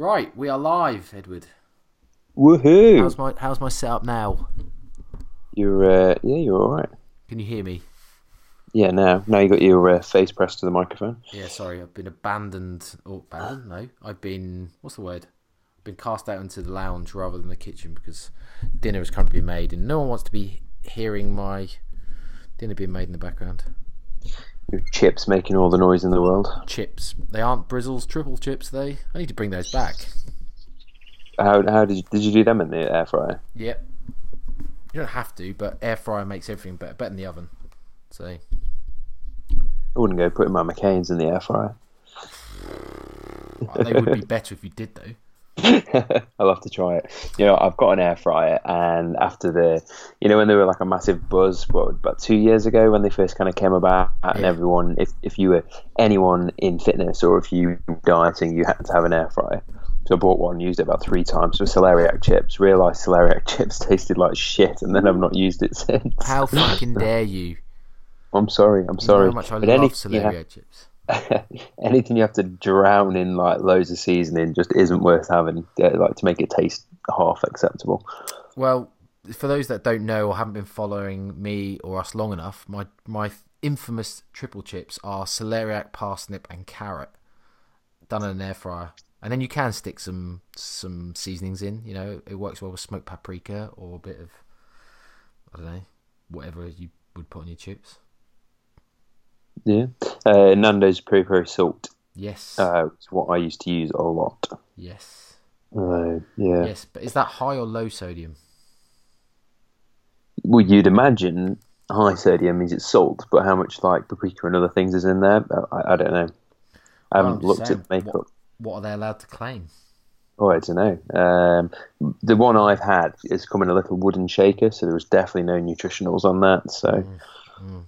Right, we are live, Edward. Woohoo! How's my how's my setup now? You're uh, yeah, you're all right. Can you hear me? Yeah, now now you got your uh, face pressed to the microphone. Yeah, sorry, I've been abandoned. Or abandoned? No, I've been. What's the word? I've been cast out into the lounge rather than the kitchen because dinner is currently being made, and no one wants to be hearing my dinner being made in the background. Your chips making all the noise in the world. Chips. They aren't Brazil's triple chips. They. I need to bring those back. How how did you, did you do them in the air fryer? Yep. You don't have to, but air fryer makes everything better, better than the oven. So I wouldn't go putting my McCain's in the air fryer. they would be better if you did, though. I'll have to try it. You know, I've got an air fryer, and after the, you know, when they were like a massive buzz, what about two years ago when they first kind of came about, and everyone, if if you were anyone in fitness or if you were dieting, you had to have an air fryer. So I bought one, used it about three times for celeriac chips. Realised celeriac chips tasted like shit, and then I've not used it since. How fucking dare you? I'm sorry. I'm You know sorry. how much I But love have- celeriac chips. anything you have to drown in like loads of seasoning just isn't worth having. Like to make it taste half acceptable. Well, for those that don't know or haven't been following me or us long enough, my my infamous triple chips are celeriac, parsnip, and carrot, done in an air fryer. And then you can stick some some seasonings in. You know, it works well with smoked paprika or a bit of I don't know, whatever you would put on your chips. Yeah. Uh, Nando's peri peri salt. Yes, Uh, it's what I used to use a lot. yes, Uh, yeah. yes. But is that high or low sodium? Well, you'd imagine high sodium means it's salt, but how much like paprika and other things is in there? Uh, I, I don't know. I haven't looked saying, at makeup. What, what are they allowed to claim? Oh, I don't know. Um, the one I've had is come in a little wooden shaker, so there was definitely no nutritionals on that. So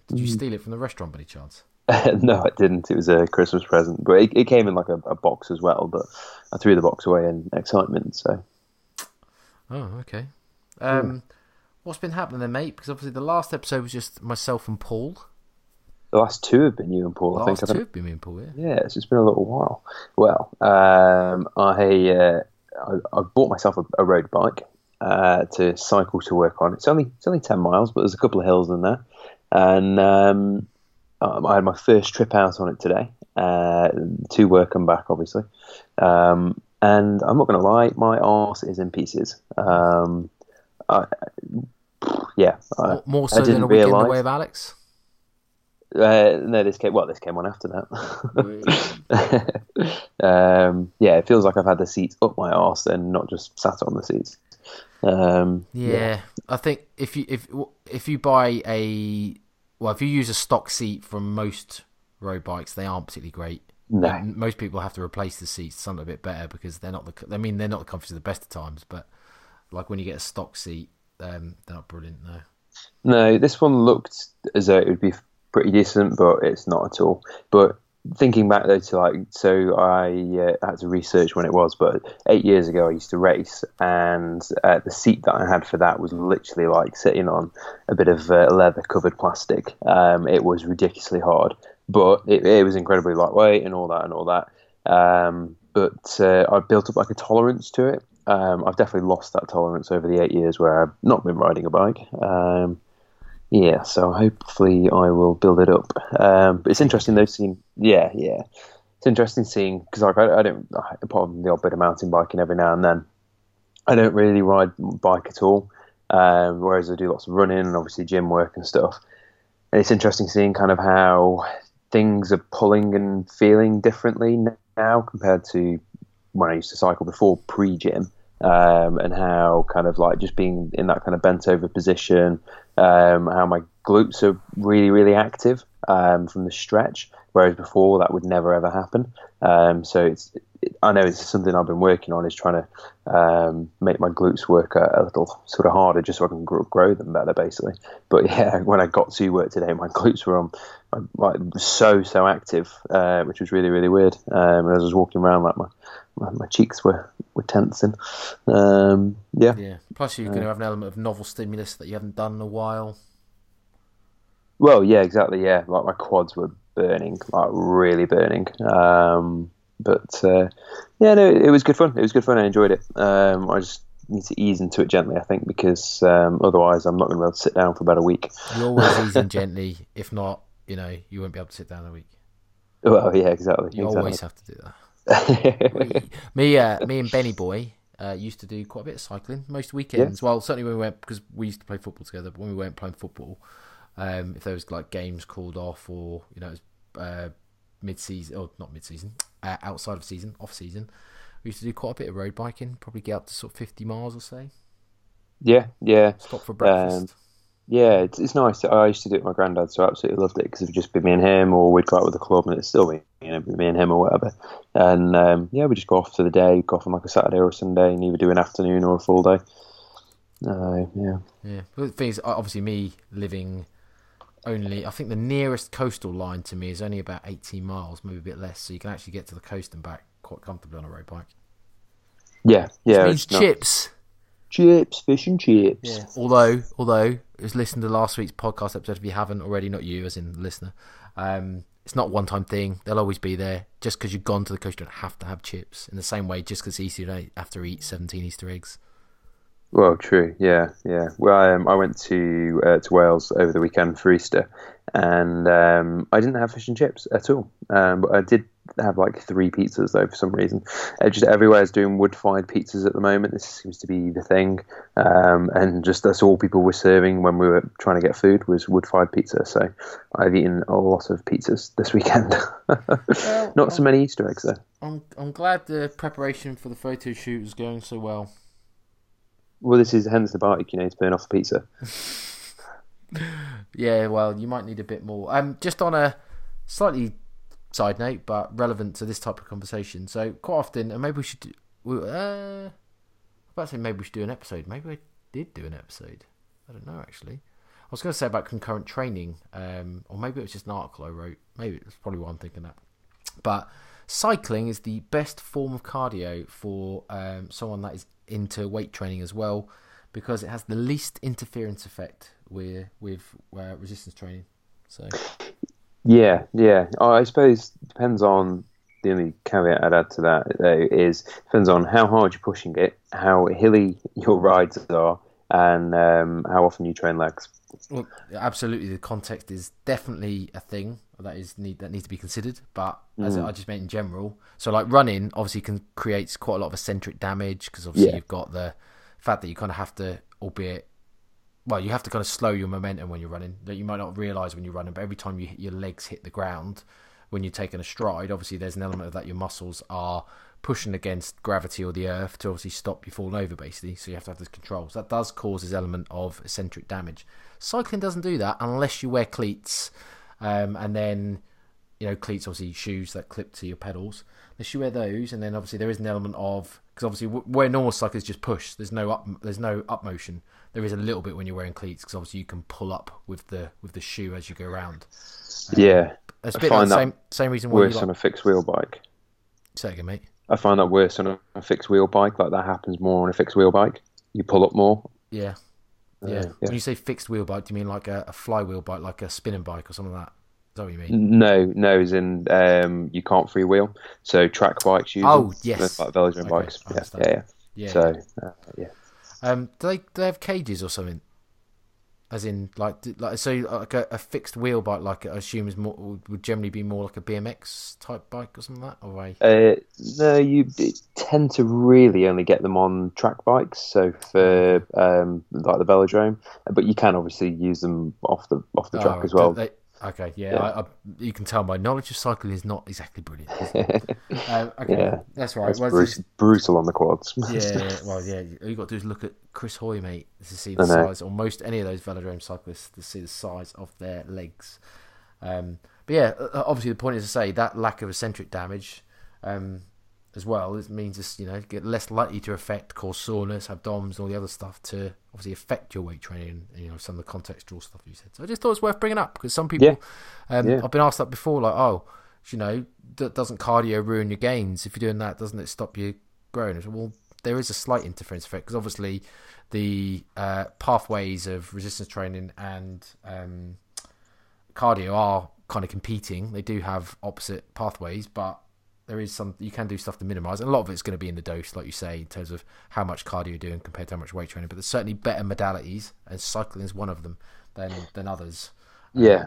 Did you steal it from the restaurant by any chance? no, I didn't. It was a Christmas present, but it, it came in like a, a box as well. But I threw the box away in excitement. So Oh, okay. Um, what's been happening then, mate? Because obviously the last episode was just myself and Paul. the last two have been you and Paul. The I last think. Two have been me and Paul, yeah. Yeah, it's just been a little while. Well, um, I, uh, I I bought myself a, a road bike uh, to cycle to work on. It's only it's only ten miles, but there's a couple of hills in there, and um, um, I had my first trip out on it today uh, to work and back, obviously. Um, and I'm not going to lie, my arse is in pieces. Um, I, yeah, I, More, so than a weekend realise. away of Alex. Uh, no, this came. Well, this came on after that. um, yeah, it feels like I've had the seats up my arse and not just sat on the seats. Um, Yeah, I think if you if if you buy a well, if you use a stock seat from most road bikes, they aren't particularly great. No. And most people have to replace the seats something a bit better because they're not the. I mean, they're not the comfiest of the best of times, but like when you get a stock seat, um, they're not brilliant. No. No, this one looked as though it would be pretty decent, but it's not at all. But thinking back though to like, so I uh, had to research when it was, but eight years ago I used to race, and uh, the seat that I had for that was literally like sitting on a bit of uh, leather covered plastic. Um, it was ridiculously hard, but it, it was incredibly lightweight and all that and all that. Um, but uh, I built up like a tolerance to it. Um, I've definitely lost that tolerance over the eight years where I've not been riding a bike. Yeah, so hopefully I will build it up. Um, but it's interesting though seeing, yeah, yeah, it's interesting seeing because like I, I don't, apart from the odd bit of mountain biking every now and then, I don't really ride bike at all. Um, whereas I do lots of running and obviously gym work and stuff. And it's interesting seeing kind of how things are pulling and feeling differently now compared to when I used to cycle before pre-gym, um, and how kind of like just being in that kind of bent over position, um, how my glutes are really really active um, from the stretch, whereas before that would never ever happen. Um, so it's I know it's something I've been working on is trying to um, make my glutes work a, a little sort of harder just so I can grow, grow them better, basically. But yeah, when I got to work today, my glutes were on like so so active, uh, which was really really weird. Um, and as I was walking around, like my my, my cheeks were were tensing. Um, yeah. Yeah. Plus, you're going to have an element of novel stimulus that you haven't done in a while. Well, yeah, exactly. Yeah, like my quads were burning, like really burning. Um, But uh, yeah, no, it was good fun. It was good fun. I enjoyed it. Um, I just need to ease into it gently, I think, because um, otherwise I'm not going to be able to sit down for about a week. You always ease easing gently. If not, you know, you won't be able to sit down a week. Well, yeah, exactly. You exactly. always have to do that. me, uh, me and Benny Boy uh, used to do quite a bit of cycling most weekends. Well, certainly when we went because we used to play football together. But when we weren't playing football, um, if there was like games called off or you know it was uh, mid season or not mid season, uh, outside of season, off season, we used to do quite a bit of road biking. Probably get up to sort of fifty miles or so. Yeah, yeah. Stop for breakfast. Um, yeah, it's, it's nice. I used to do it with my granddad, so I absolutely loved it because it would just be me and him, or we'd go out with the club and it'd still be you know me and him or whatever. And um, yeah, we just go off for the day, go off on like a Saturday or a Sunday, and either do an afternoon or a full day. Uh, yeah, yeah. But the thing is, obviously, me living only, I think the nearest coastal line to me is only about eighteen miles, maybe a bit less. So you can actually get to the coast and back quite comfortably on a road bike. yeah, yeah. Which means it's chips. chips, fish and chips. Yeah. Although, although, just listen to last week's podcast episode if you haven't already, not you as in the listener. Um, it's not a one-time thing. They'll always be there. Just because you've gone to the coast, you don't have to have chips. In the same way, just because don't have to eat seventeen Easter eggs. Well, true. Yeah, yeah. Well, um, I went to uh, to Wales over the weekend for Easter, and um, I didn't have fish and chips at all. Um, but I did have like three pizzas though for some reason. Uh, just everywhere is doing wood-fired pizzas at the moment. This seems to be the thing, um, and just that's all people were serving when we were trying to get food was wood-fired pizza. So I've eaten a lot of pizzas this weekend. Not so many Easter eggs though. I'm I'm glad the preparation for the photo shoot is going so well. Well, this is hence the bike. You know, to burn off the pizza. Yeah, well, you might need a bit more. Um, just on a slightly side note, but relevant to this type of conversation. So quite often, and maybe we should. Do, we- uh, about to say maybe we should do an episode. Maybe I did do an episode. I don't know actually. I was going to say about concurrent training, um, or maybe it was just an article I wrote. Maybe it's probably what I'm thinking that. But cycling is the best form of cardio for um, someone that is into weight training as well, because it has the least interference effect with with uh, resistance training. So Yeah, yeah. I suppose depends on the only caveat I'd add to that though is depends on how hard you're pushing it, how hilly your rides are, and um, how often you train legs. Well, absolutely, the context is definitely a thing that is need that needs to be considered. But as mm. I just meant in general, so like running obviously can creates quite a lot of eccentric damage because obviously Yeah. you've got the fact that you kind of have to, albeit, well, you have to kind of slow your momentum when you're running. That you might not realize when you're running, but every time you your legs hit the ground when you're taking a stride, obviously there's an element of that your muscles are pushing against gravity or the earth to obviously stop you falling over basically so you have to have this control so that does cause this element of eccentric damage cycling doesn't do that unless you wear cleats um, and then you know cleats obviously shoes that clip to your pedals unless you wear those and then obviously there is an element of because obviously where normal cyclists just push there's no up there's no up motion there is a little bit when you're wearing cleats because obviously you can pull up with the with the shoe as you go around Yeah, it's a I bit like find the that same same reason why you worse like, on a fixed wheel bike. say again mate I find that worse on a, a fixed wheel bike. Like that happens more on a fixed wheel bike. You pull up more. Yeah. Yeah. Uh, When you say fixed wheel bike, do you mean like a, a flywheel bike, like a spinning bike or something like that? Is that what you mean? No, no, as in um, you can't freewheel. So track bikes use Oh, yes. like velodrome Okay, bikes. Yeah, yeah, yeah. Yeah. So uh, yeah. Um, do they do they have cages or something? As in, like, like so, like a, a fixed wheel bike, like I assume is more would generally be more like a BMX type bike or something like that, or a Uh, no, you tend to really only get them on track bikes. So for um, like the velodrome, but you can obviously use them off the off the track Oh, as well. they- okay, yeah, Yeah. I, I, you can tell my knowledge of cycling is not exactly brilliant. um, okay, Yeah. that's right. It's Well, brutal, brutal on the quads. Yeah, well, yeah. All you got to do is look at Chris Hoy, mate, to see the size, or most any of those velodrome cyclists to see the size of their legs. Um, but yeah, uh, obviously the point is to say that lack of eccentric damage, um, as well, it means it's you know get less likely to affect, cause soreness, have DOMs, and all the other stuff to obviously affect your weight training. And, you know some of the contextual stuff you said. So I just thought it was worth bringing up because some people, Yeah. um, Yeah. I've been asked that before, like, oh, you know, doesn't cardio ruin your gains? If you're doing that, doesn't it stop you growing? Said, well, there is a slight interference effect because obviously the uh, pathways of resistance training and um, cardio are kind of competing. They do have opposite pathways, but there is some you can do stuff to minimise. And a lot of it's going to be in the dose, like you say, in terms of how much cardio you're doing compared to how much weight training. But there's certainly better modalities, and cycling is one of them than than others. Yeah,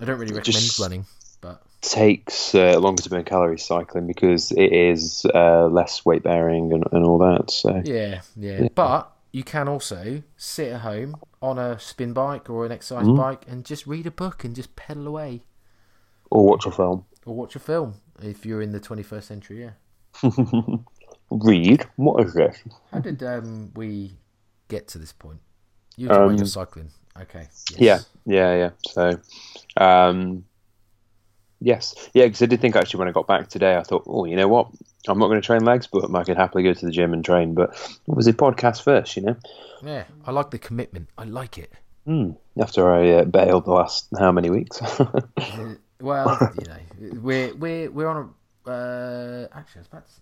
I don't really recommend running, but takes uh, longer to burn calories cycling because it is uh, less weight bearing and, and all that. So yeah, yeah, But you can also sit at home on a spin bike or an exercise Mm-hmm. bike and just read a book and just pedal away or watch a film. or watch a film if you're in the 21st century. Yeah. Read. What is this? How did um, we get to this point? You were talking Um, your cycling. Okay. Yeah, yes. yeah, yeah. So, um, yes, yeah. Because I did think actually when I got back today, I thought, oh, you know what? I'm not going to train legs, but I could happily go to the gym and train. But it was a podcast first, you know. Yeah. I like the commitment. I like it. Hmm. After I uh, bailed the last how many weeks? Well, you know, we're we're we're on a. Uh, actually, I was about to,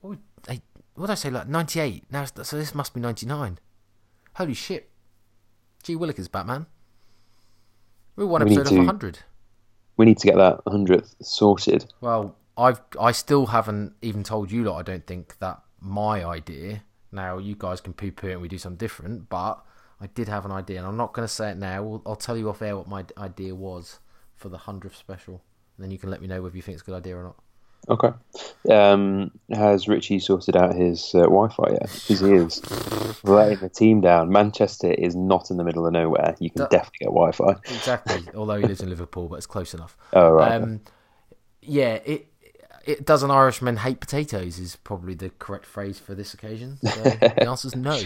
what, would, what did I say? Like ninety eight. Now, so this must be ninety nine. Holy shit! Gee Willikers, Batman. We're one We episode of hundred. we need to get that hundredth sorted. Well, I've I still haven't even told you lot. I don't think that my idea. Now you guys can poo poo and we do something different, but I did have an idea, and I'm not going to say it now. I'll, I'll tell you off air what my idea was for the hundredth special, and then you can let me know whether you think it's a good idea or not. Okay. Um, has Richie sorted out his uh, Wi-Fi yet? Because he is letting the team down. Manchester is not in the middle of nowhere. You can That- definitely get Wi-Fi. Exactly. Although he lives in Liverpool, but it's close enough. Oh right. Um, yeah, it it does an Irishman hate potatoes is probably the correct phrase for this occasion. So the is no.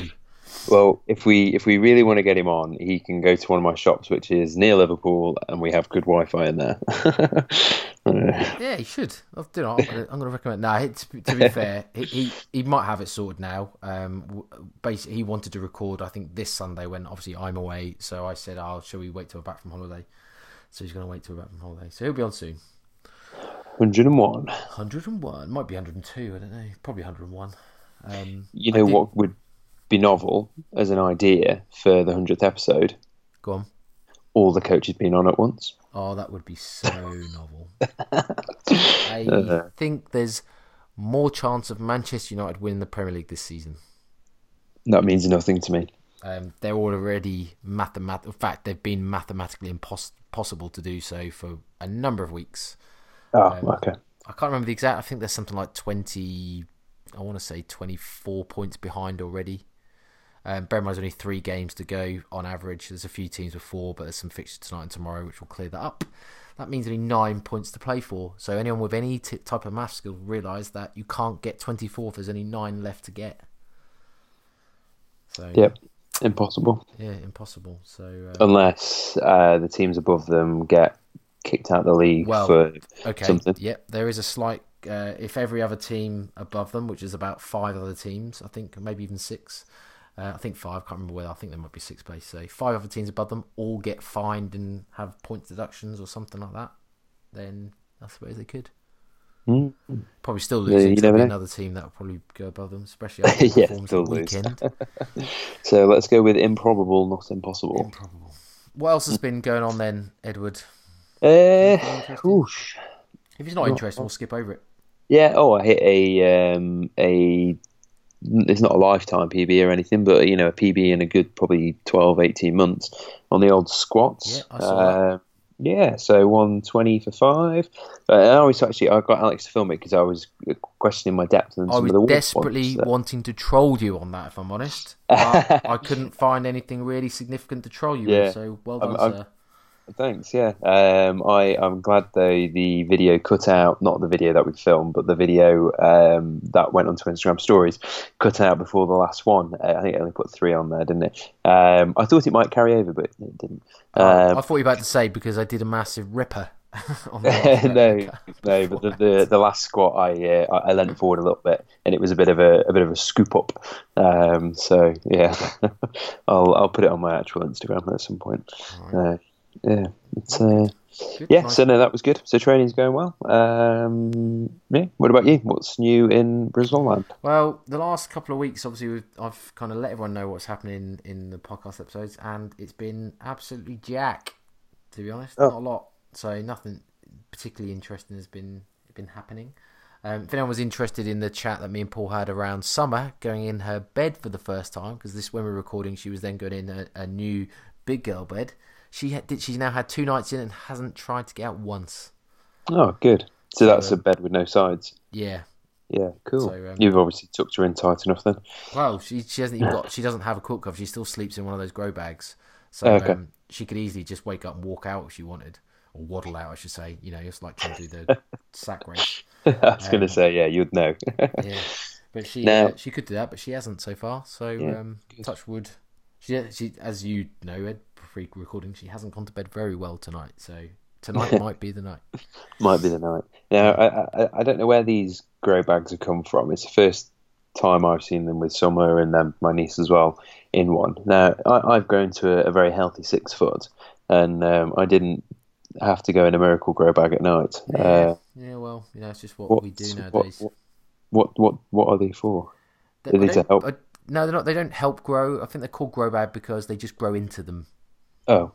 Well, if we if we really want to get him on, he can go to one of my shops, which is near Liverpool, and we have good Wi-Fi in there. Uh, Yeah, he should. I'll. I'm I'm gonna recommend. Nah, to, to be fair, he, he he might have it sorted now. Um, basically, he wanted to record. I think this Sunday when obviously I'm away. So I said, "Oh, shall we wait till we're back from holiday?" So he's gonna wait till we're back from holiday. So he'll be on soon. 101. 101 might be 102. I don't know. Probably 101. Um, You know did- what would be novel as an idea for the hundredth episode? Go on. All the coaches being on at once. Oh, that would be so novel. I think there's more chance of Manchester United winning the Premier League this season. That means nothing to me. Um, they're already mathemat. In fact, they've been mathematically impos- possible to do so for a number of weeks. Oh, Um, okay. I can't remember the exact. I think there's something like twenty. I want to say twenty-four points behind already. Um, bear in mind, there's only three games to go on average. There's a few teams with four, but there's some fixtures tonight and tomorrow, which will clear that up. That means only nine points to play for. So anyone with any t- type of math skill realise that you can't get 24 if there's only nine left to get. So Yep. Impossible. yeah, impossible. So uh, Unless uh, the teams above them get kicked out of the league Well, for Okay. something. Yep. There is a slight. Uh, if every other team above them, which is about five other teams, I think maybe even six. Uh, I think five. Can't remember whether. I think there might be six places. So five other teams above them all get fined and have point deductions or something like that. Then I suppose they could. Mm. Probably still Yeah, losing. you 'cause there'll never be know. another team that will probably go above them, especially after the Yeah, the weekend. So let's go with improbable, not impossible. Improbable. What else has been going on then, Edward? Uh. If it's not interesting, we'll skip over it. Yeah. Oh, I hit a um, a. It's not a lifetime PB or anything, but you know, a PB in a good probably 12, 18 months on the old squats. Yeah, I. Uh, yeah, so one twenty for five. Uh, I always actually I got Alex to film it because I was questioning my depth and I some was of the desperately ones, so- wanting to troll you on that, if I'm honest. But I couldn't find anything really significant to troll you Yeah. with, so well done, I'm- I'm- sir. Thanks. Yeah. Um, I I'm glad though the video cut out not the video that we filmed, but the video um, that went onto Instagram stories cut out before the last one. Uh, I think it only put three on there, didn't it? Um, I thought it might carry over, but it didn't. Uh, Um, I thought you were about to say because I did a massive ripper. on the last no, no, but the, the the last squat I uh, I I leant forward a little bit, and it was a bit of a, a bit of a scoop up. Um, so yeah, I'll I'll put it on my actual Instagram at some point. Uh, yeah, it's uh, Good, yeah. nice. So no, that was good. So training's going well. Um, yeah. What about you? What's new in Brazil land? Well, the last couple of weeks, obviously, we've, I've kind of let everyone know what's happening in the podcast episodes, and it's been absolutely jack. To be honest, Oh. not a lot. So nothing particularly interesting has been been happening. Um, if anyone was interested in the chat that me and Paul had around Summer going in her bed for the first time, because this when we're recording, she was then going in a, a new big girl bed. She had, did. She's now had two nights in and hasn't tried to get out once. Oh, good. So that's a bed with no sides. Yeah. Yeah, cool. So, um, You've obviously tucked her in tight enough then. Well, she she hasn't even got. She doesn't have a quilt cover. She still sleeps in one of those grow bags. So Okay. um, she could easily just wake up and walk out if she wanted, or waddle out, I should say. You know, it's like trying to do the sack race. I was going Um, to say, yeah, you'd know. Yeah, but she Now- uh, she could do that, but she hasn't so far. So Yeah, um, touch wood. She she as you know, Ed, pre recording, she hasn't gone to bed very well tonight. So tonight might be the night. Might be the night. Now, I, I, I don't know where these grow bags have come from. It's the first time I've seen them with Summer and then my niece as well in one. Now, I, I've grown to a, a very healthy six foot, and um, I didn't have to go in a miracle grow bag at night. Uh, yeah, well, you know, it's just what, what, we do what, nowadays. what, what, what are they for? They- Are they to help? I- no, they're not. They don't help grow. I think they're called grow bag because they just grow into them. Oh,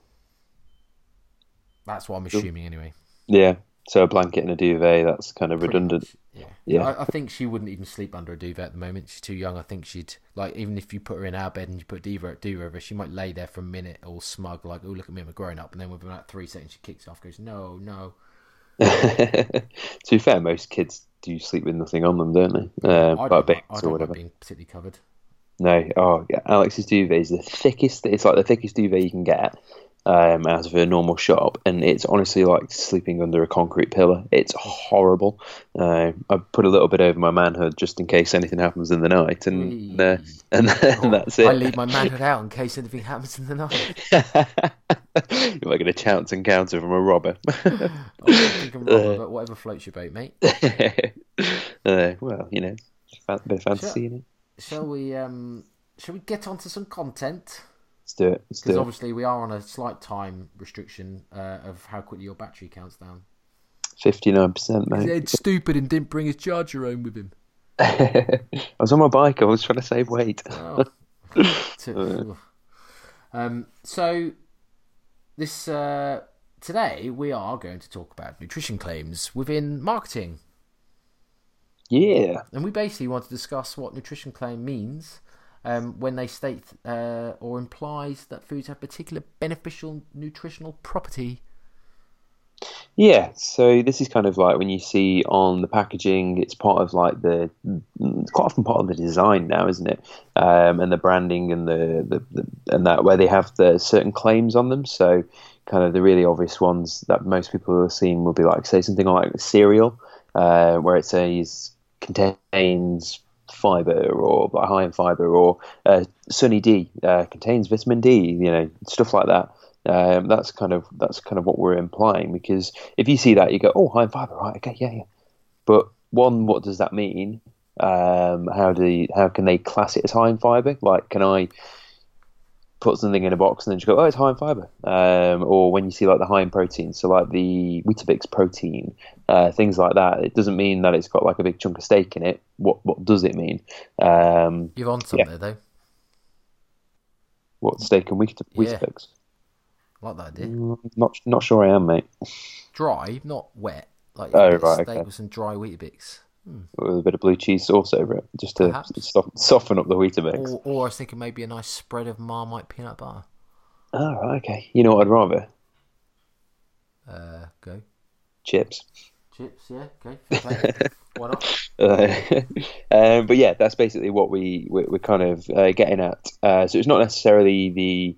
That's what I'm assuming anyway. yeah. So a blanket and a duvet, that's kind of Pretty redundant. much, Yeah. Yeah. I, I think she wouldn't even sleep under a duvet at the moment. She's too young. I think she'd like even if you put her in our bed and you put duvet duvet over, her, she might lay there for a minute all smug, like, "Oh, look at me, I'm a grown up." And then within about three seconds, she kicks off, goes, "No, no." to be fair, most kids do sleep with nothing on them, don't they? Um, I like don't, babies I or don't whatever. like being particularly covered. No, oh, yeah, Alex's duvet is the thickest. It's like the thickest duvet you can get um, out of a normal shop, and it's honestly like sleeping under a concrete pillar. It's horrible. Uh, I put a little bit over my manhood just in case anything happens in the night, and uh, and, and that's it. I leave my manhood out in case anything happens in the night. You're like a chance encounter from a robber. I think I'm wrong, but whatever floats your boat, mate. uh, well, you know, fan- bit of fantasy in it. Shall we? Um, shall we get on to some content? Let's do it. Because obviously we are on a slight time restriction uh, of how quickly your battery counts down. Fifty-nine percent, mate. Ed's stupid and didn't bring his charger home with him. I was on my bike. I was trying to save weight. Oh. Um, so this uh, today we are going to talk about nutrition claims within marketing, Yeah. and we basically want to discuss what nutrition claim means um, when they state uh, or implies that foods have particular beneficial nutritional property. Yeah, so this is kind of like when you see on the packaging, it's part of like the, it's quite often part of the design now, isn't it? Um, and the branding and the, the, the and that where they have the certain claims on them. So kind of the really obvious ones that most people have seen will be like say something like cereal, uh, where it says contains fiber or high in fiber or uh, Sunny D uh, contains vitamin D, you know, stuff like that. Um, that's kind of that's kind of what we're implying because if you see that you go, oh, high in fiber, right? Okay, yeah, yeah. But one, what does that mean? Um, how do you, how can they class it as high in fiber? Like, can I put something in a box and then just go, oh, it's high in fiber? Um, or when you see like the high in protein, so like the Weetabix protein, uh, things like that, it doesn't mean that it's got like a big chunk of steak in it. What what does it mean? Um, You're on something Yeah. there, though. what steak and Weet- Yeah. Weetabix? I like that idea. Mm, Not not sure I am, mate. Dry, not wet. Like Oh, a bit of right, steak okay. with some dry Weetabix. With a bit of blue cheese sauce over it, just to Perhaps. soften up the Weetabix. Or, or I was thinking maybe a nice spread of Marmite peanut butter. Oh, right, okay. You know what I'd rather? Uh, go. Chips. Chips, yeah, okay. play. Why not? Uh, um, but yeah, that's basically what we we're, we're kind of uh, getting at. Uh, so it's not necessarily the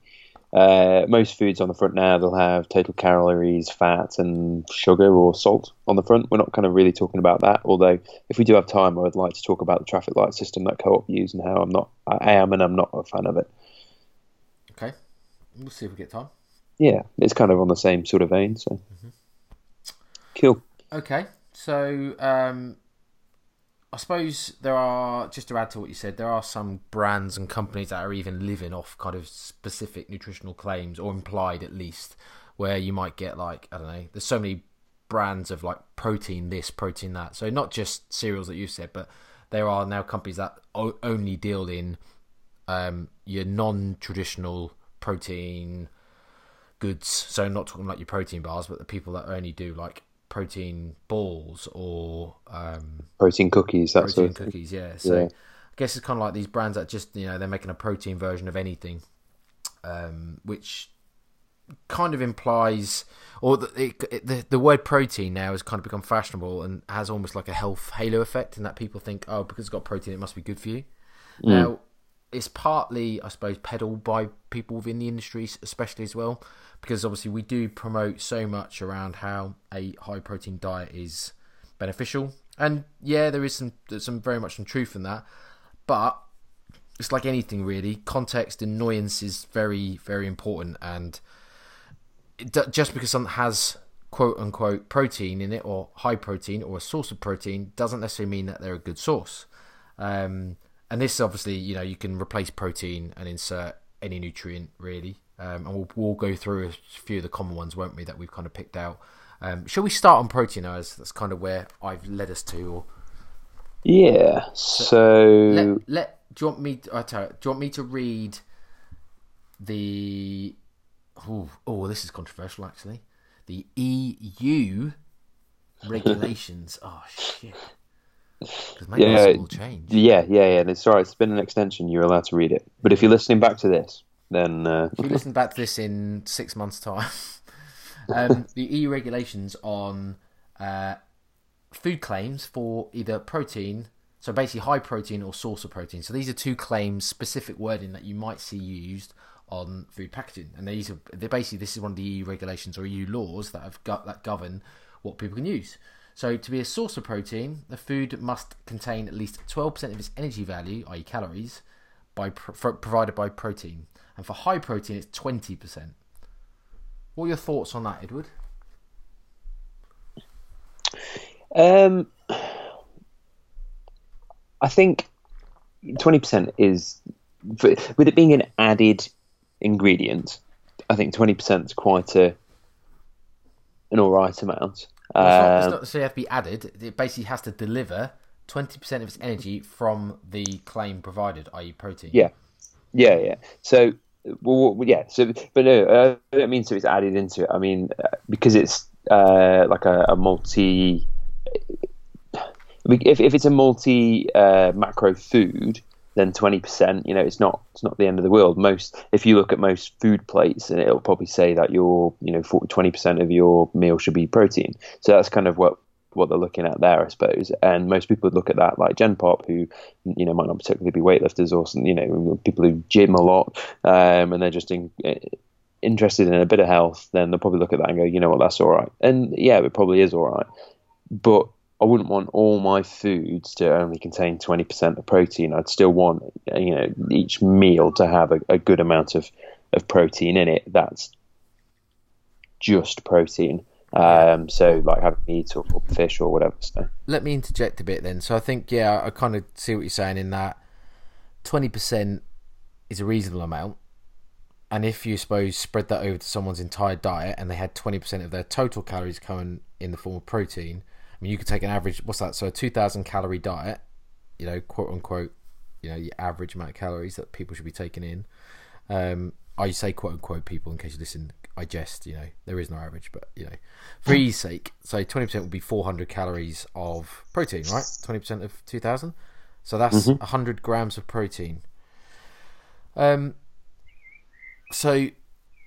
uh, most foods on the front now. They'll have total calories, fat, and sugar or salt on the front. We're not kind of really talking about that. Although, if we do have time, I would like to talk about the traffic light system that Co-op use and how I'm not, I am, and I'm not a fan of it. Okay. We'll see if we get time. Yeah, it's kind of on the same sort of vein. So, mm-hmm. cool. Okay, so um, I suppose there are just to add to what you said, there are some brands and companies that are even living off kind of specific nutritional claims or implied at least, where you might get like I don't know. There's so many brands of like protein this, protein that. So not just cereals that you said, but there are now companies that only deal in um, your non-traditional protein goods. So not talking like your protein bars, but the people that only do like protein balls or um, protein cookies. That's protein sort of cookies. Yeah. So Yeah. I guess it's kind of like these brands that just you know they're making a protein version of anything, um, which kind of implies or the, it, the the word protein now has kind of become fashionable and has almost like a health halo effect in that people think oh because it's got protein it must be good for you. Now it's partly I suppose peddled by people within the industry especially as well because obviously we do promote so much around how a high protein diet is beneficial. And yeah there is some some very much some truth in that but it's like anything really. Context and is very very important and it, just because something has quote unquote protein in it or high protein or a source of protein doesn't necessarily mean that they're a good source. Um, and this obviously you know you can replace protein and insert any nutrient really um, and we'll, we'll go through a few of the common ones won't we that we've kind of picked out um, shall we start on protein as that's kind of where i've led us to or yeah. So let, let do you want me to, I tell you, do you want me to read the oh, oh this is controversial actually the EU regulations oh shit because maybe Yeah. will change yeah, yeah, yeah. And it's all right. It's been an extension. You're allowed to read it. But if you're listening back to this, then uh, if you listen back to this in six months time um, the EU regulations on uh, food claims for either protein so basically high protein or source of protein. So these are two claims specific wording that you might see used on food packaging. And these are they're basically this is one of the EU regulations or EU laws that have got that govern what people can use. So to be a source of protein the food must contain at least 12% of its energy value i.e. calories by pro- provided by protein and for high protein it's 20% what are your thoughts on that edward um, I think twenty percent is for- with it being an added ingredient. I think twenty percent is quite a an all right amount. It's not, it's Um, not necessarily have to be added. It basically has to deliver twenty percent of its energy from the claim provided, i.e., protein. Yeah, yeah, yeah. So, well, yeah. So, but no, I don't mean so it's added into it. I mean uh, because it's uh, like a, a multi. If if it's a multi uh, macro food, then twenty percent. You know, it's not it's not the end of the world. Most if you look at most food plates, and it'll probably say that your you know twenty percent of your meal should be protein. So that's kind of what what they're looking at there, I suppose. And most people would look at that like Gen Pop, who you know might not particularly be weightlifters or you know people who gym a lot, um, and they're just in, interested in a bit of health. Then they'll probably look at that and go, you know what, that's all right. And yeah, it probably is all right. But I wouldn't want all my foods to only contain twenty percent of protein. I'd still want you know each meal to have a, a good amount of of protein in it. That's just protein. Um, so like having meat or, or fish or whatever. So Let me interject a bit then. So I think yeah, I kind of see what you're saying in that twenty percent is a reasonable amount, and if you suppose spread that over to someone's entire diet and they had twenty percent of their total calories coming in the form of protein, I mean you could take an average. What's that? So a two thousand calorie diet, you know, quote unquote, you know, the average amount of calories that people should be taking in. Um, I say quote unquote people in case you listen. I jest, you know, there is no average, but you know, for ease sake, so twenty percent would be four hundred calories of protein, right? Twenty percent of two thousand, so that's hundred grams of protein. Um, so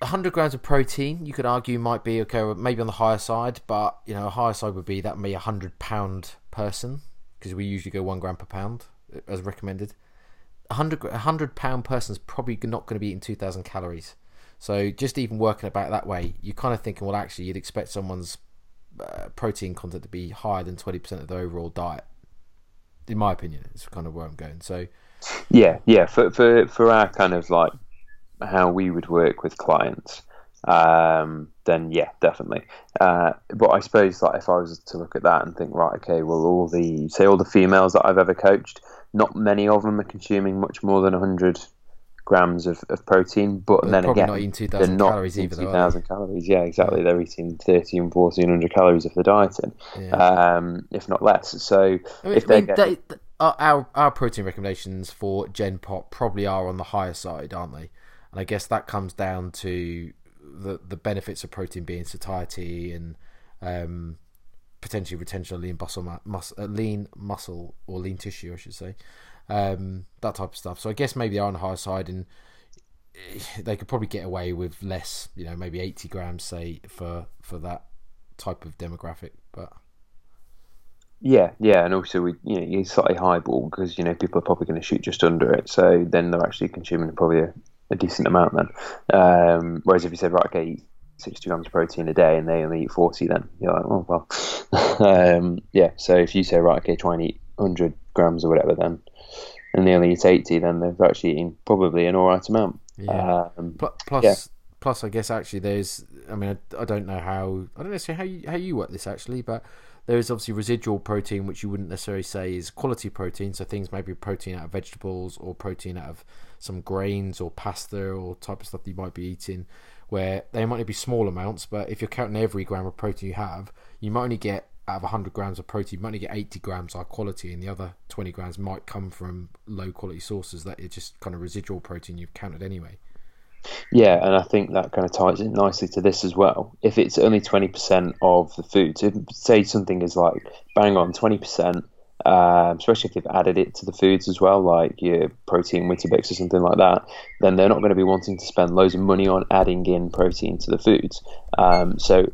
hundred grams of protein, you could argue might be okay, maybe on the higher side, but you know, a higher side would be that may a hundred pound person because we usually go one gram per pound uh, as recommended. A hundred a hundred pound person is probably not going to be eating two thousand calories. So just even working about that way, you're kind of thinking, well, actually, you'd expect someone's uh, protein content to be higher than twenty percent of their overall diet. In my opinion, it's kind of where I'm going. So Yeah, yeah. For for for our kind of like how we would work with clients, um, then yeah, definitely. Uh, but I suppose like if I was to look at that and think, right, okay, well, all the say all the females that I've ever coached, not many of them are consuming much more than hundred grams of, of protein. But They're then again, not eating 2,000 they're not calories eating either, 2,000 calories. Yeah, exactly. They're eating thirty and fourteen hundred calories if they're dieting, Yeah. um, if not less. So I mean, if I mean, get they, th- our, our our protein recommendations for Gen Pop probably are on the higher side, aren't they? And I guess that comes down to the the benefits of protein being satiety and um, potentially retention of lean muscle, mus- uh, lean muscle or lean tissue, I should say. Um, that type of stuff. So I guess maybe they're on the higher side, and they could probably get away with less. You know, maybe eighty grams, say, for for that type of demographic. But yeah, yeah, and also we you know you slightly highball because you know people are probably going to shoot just under it, so then they're actually consuming probably a, a decent amount then. Um, whereas if you said right, okay, 60 grams of protein a day and they only eat 40 then you're like oh well um, yeah so if you say right okay try and eat 100 grams or whatever then and they only eat 80 then they've actually eaten probably an alright amount yeah. Um, plus yeah. plus I guess actually there's I mean I, I don't know how I don't know how you, how you work this actually but there is obviously residual protein which you wouldn't necessarily say is quality protein so things maybe protein out of vegetables or protein out of some grains or pasta or type of stuff that you might be eating where they might be small amounts, but if you're counting every gram of protein you have, you might only get out of 100 grams of protein, you might only get 80 grams high quality, and the other 20 grams might come from low quality sources that is just kind of residual protein you've counted anyway. Yeah, and I think that kind of ties in nicely to this as well. If it's only 20% of the food, so say something is like bang on 20%, um, especially if they've added it to the foods as well, like your protein Weetabix or something like that, then they're not going to be wanting to spend loads of money on adding in protein to the foods. Um, so,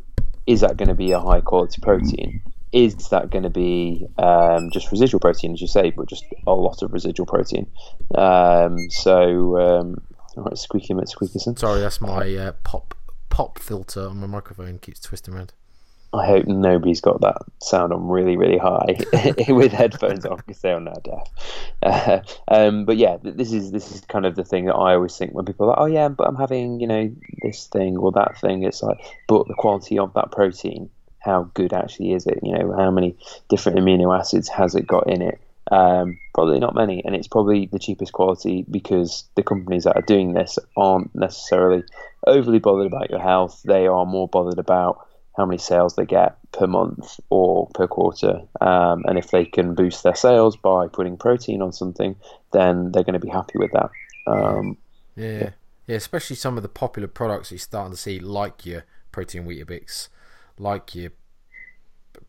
is that going to be a high quality protein? Is that going to be um, just residual protein, as you say, but just a lot of residual protein? Um, so, um, right, squeaky, squeaky. Sorry, that's my uh, pop pop filter on my microphone keeps twisting around. I hope nobody's got that sound on really, really high with headphones on because they're now deaf. Uh, um, but yeah, this is this is kind of the thing that I always think when people are like, oh yeah, but I'm having you know this thing or that thing. It's like, but the quality of that protein, how good actually is it? You know, how many different amino acids has it got in it? Um, probably not many, and it's probably the cheapest quality because the companies that are doing this aren't necessarily overly bothered about your health. They are more bothered about how many sales they get per month or per quarter. Um, and if they can boost their sales by putting protein on something, then they're going to be happy with that. Um, yeah. yeah. yeah, especially some of the popular products you're starting to see, like your protein Weetabix, like your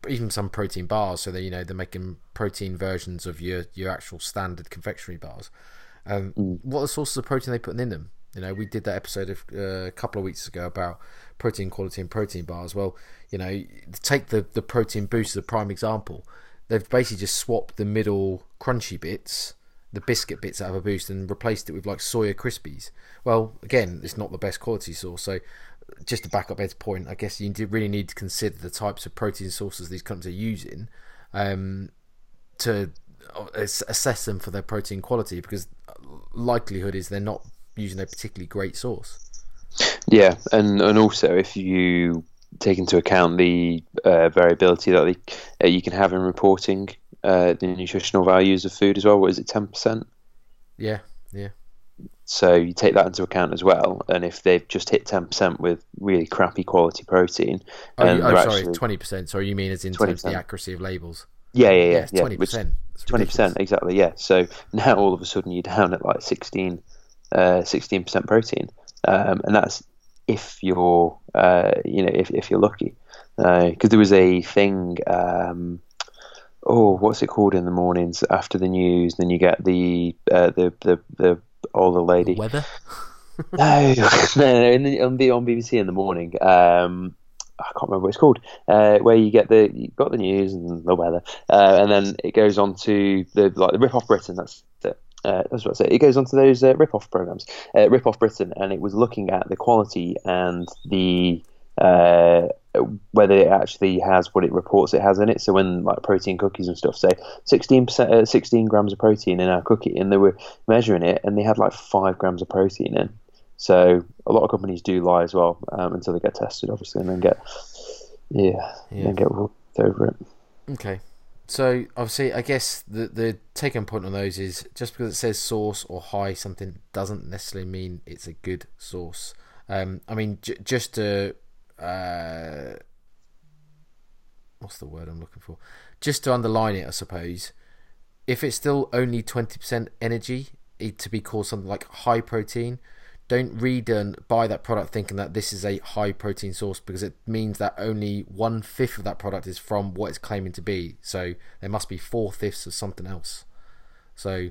even some protein bars. So they you know they're making protein versions of your your actual standard confectionery bars. Um, mm. What are the sources of protein they putting in them? You know, we did that episode of, uh, a couple of weeks ago about protein quality and protein bars. Well, you know, take the the protein boost as a prime example. They've basically just swapped the middle crunchy bits, the biscuit bits out of a boost, and replaced it with like soya crispies. Well, again, it's not the best quality source. So, just to back up Ed's point, I guess you really need to consider the types of protein sources these companies are using um, to uh, assess them for their protein quality because likelihood is they're not using a particularly great source. Yeah, and and also if you take into account the uh, variability that they, uh, you can have in reporting uh, the nutritional values of food as well. What is it, ten percent? Yeah, yeah. So you take that into account as well, and if they've just hit ten percent with really crappy quality protein, oh, you, oh sorry, twenty percent. Sorry, you mean as in 20%. terms of the accuracy of labels? Yeah, yeah, yeah. Twenty percent. Twenty percent, exactly. Yeah. So now all of a sudden you're down at like 16 uh, 16% protein, um, and that's if you're uh, you know if, if you're lucky. Because uh, there was a thing um, oh what's it called in the mornings after the news? Then you get the uh, the, the the older lady. Weather? No no, no the, on, the, on BBC in the morning um, I can't remember what it's called, uh, where you get the you got the news and the weather, uh, and then it goes on to the like the Rip Off Britain. That's it uh, that's what I say. It goes on to those uh, rip-off programs, uh, Rip-Off Britain, and it was looking at the quality and the uh, whether it actually has what it reports it has in it. So when like protein cookies and stuff say 16 percent, uh, 16 grams of protein in our cookie, and they were measuring it, and they had like five grams of protein in. So a lot of companies do lie as well um, until they get tested, obviously, and then get yeah, yeah. and get over it. Okay. So obviously, I guess the the taken point on those is just because it says source or high, something doesn't necessarily mean it's a good source. Um, I mean, j- just to uh, what's the word I'm looking for? Just to underline it, I suppose. If it's still only twenty percent energy, it to be called something like high protein. Don't read and buy that product thinking that this is a high protein source because it means that only one fifth of that product is from what it's claiming to be. So there must be four fifths of something else. So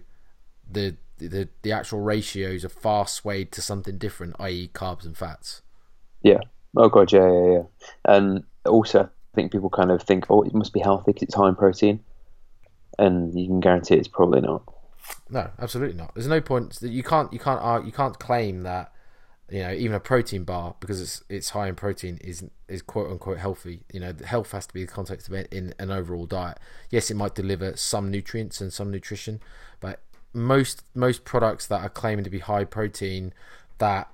the the the actual ratios are far swayed to something different, i.e., carbs and fats. Yeah. Oh god, yeah, yeah, yeah. And also, I think people kind of think, oh, it must be healthy because it's high in protein, and you can guarantee it's probably not. No, absolutely not. There's no point that you can't you can't you can't claim that you know even a protein bar because it's it's high in protein is is quote unquote healthy. You know, health has to be the context of it in an overall diet. Yes, it might deliver some nutrients and some nutrition, but most most products that are claiming to be high protein that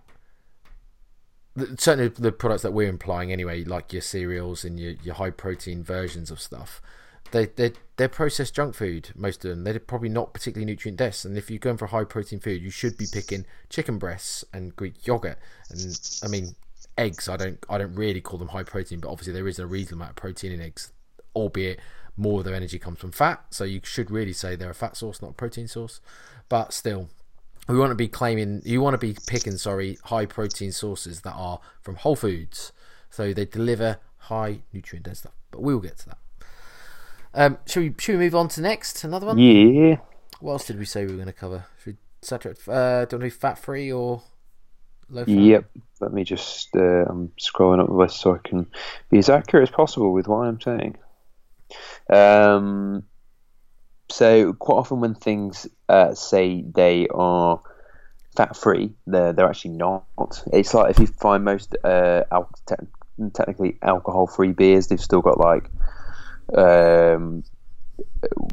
certainly the products that we're implying anyway, like your cereals and your, your high protein versions of stuff, they they they're processed junk food. Most of them they're probably not particularly nutrient dense. And if you're going for high protein food, you should be picking chicken breasts and Greek yogurt. And I mean eggs. I don't I don't really call them high protein, but obviously there is a reasonable amount of protein in eggs, albeit more of their energy comes from fat. So you should really say they're a fat source, not a protein source. But still, we want to be claiming you want to be picking sorry high protein sources that are from whole foods so they deliver high nutrient dense stuff but we will get to that um should we should we move on to next? Another one? Yeah. What else did we say we were going to cover? Should we saturate uh don't know fat free or low fat? Yep. Let me just uh, i'm scrolling up the list so i can be as accurate as possible with what i'm saying. Um so quite often when things uh, say they are fat free, they're they're actually not. It's like if you find most uh, al- te- technically alcohol free beers, they've still got like um,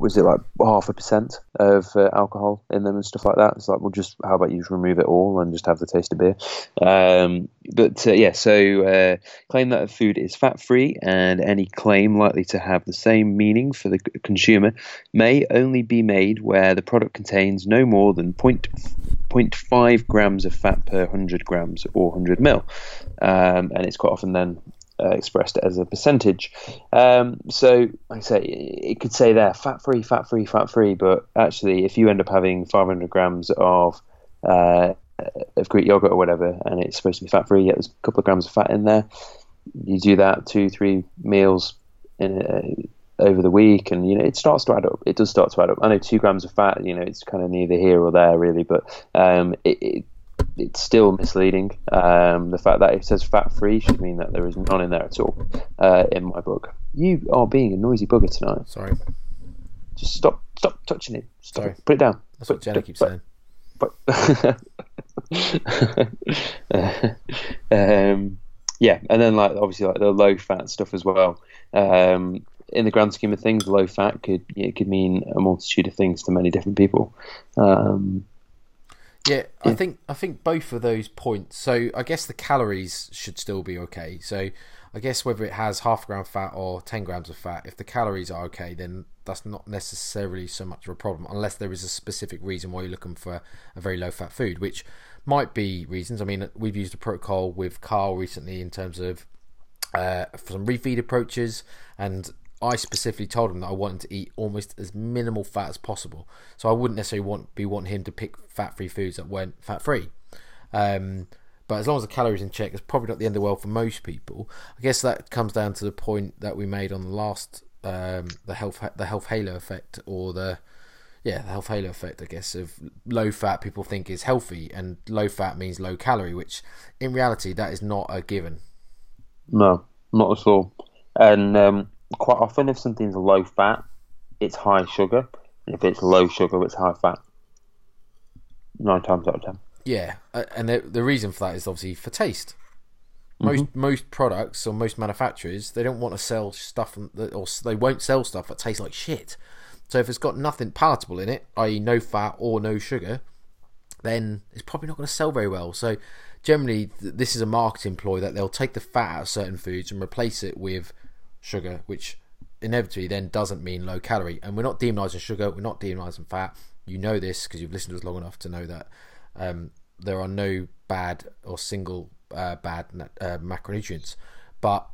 was it like half a percent of uh, alcohol in them and stuff like that? It's like, well, just how about you just remove it all and just have the taste of beer? Um, but uh, yeah, so uh, claim that food is fat free and any claim likely to have the same meaning for the consumer may only be made where the product contains no more than 0.5 grams of fat per 100 grams or 100 mil. Um, and it's quite often then uh, expressed as a percentage. Um, so, I say, it could say there fat free, fat free, fat free, but actually, if you end up having 500 grams of uh, of Greek yogurt or whatever, and it's supposed to be fat free, yet there's a couple of grams of fat in there. You do that two, three meals in a, over the week, and you know it starts to add up. It does start to add up. I know two grams of fat, you know, it's kind of neither here or there really, but um, it, it it's still misleading. Um, the fact that it says fat free should mean that there is none in there at all. Uh, in my book, you are being a noisy bugger tonight. sorry Just stop, stop touching it. Stop Sorry. it. Put it down. that's what Put- jenna put- keeps saying um, yeah, and then like obviously like the low fat stuff as well. Um, in the grand scheme of things, low fat could it could mean a multitude of things to many different people. Um, Yeah, I think I think both of those points. So I guess the calories should still be okay. So I guess whether it has half a gram fat or ten grams of fat, if the calories are okay, then that's not necessarily so much of a problem, unless there is a specific reason why you're looking for a very low fat food, which might be reasons. I mean, we've used a protocol with Carl recently in terms of uh, some refeed approaches, and I specifically told him that I wanted to eat almost as minimal fat as possible. So I wouldn't necessarily want be wanting him to pick fat-free foods that weren't fat-free. Um, but as long as the calories in check, it's probably not the end of the world for most people. I guess that comes down to the point that we made on the last um, the health the health halo effect or the yeah the health halo effect I guess of low fat people think is healthy and low fat means low calorie, which in reality that is not a given. No, not at all. And um, quite often, if something's low fat, it's high sugar. And if it's low sugar, it's high fat. Nine times out of ten. Yeah, uh, and the, the reason for that is obviously for taste. Most most products or most manufacturers they don't want to sell stuff that, or they won't sell stuff that tastes like shit. So if it's got nothing palatable in it, i.e., no fat or no sugar, then it's probably not going to sell very well. So generally, th- this is a marketing ploy that they'll take the fat out of certain foods and replace it with sugar, which inevitably then doesn't mean low calorie. And we're not demonizing sugar, we're not demonizing fat. You know this because you've listened to us long enough to know that um, there are no bad or single uh, bad uh, macronutrients, but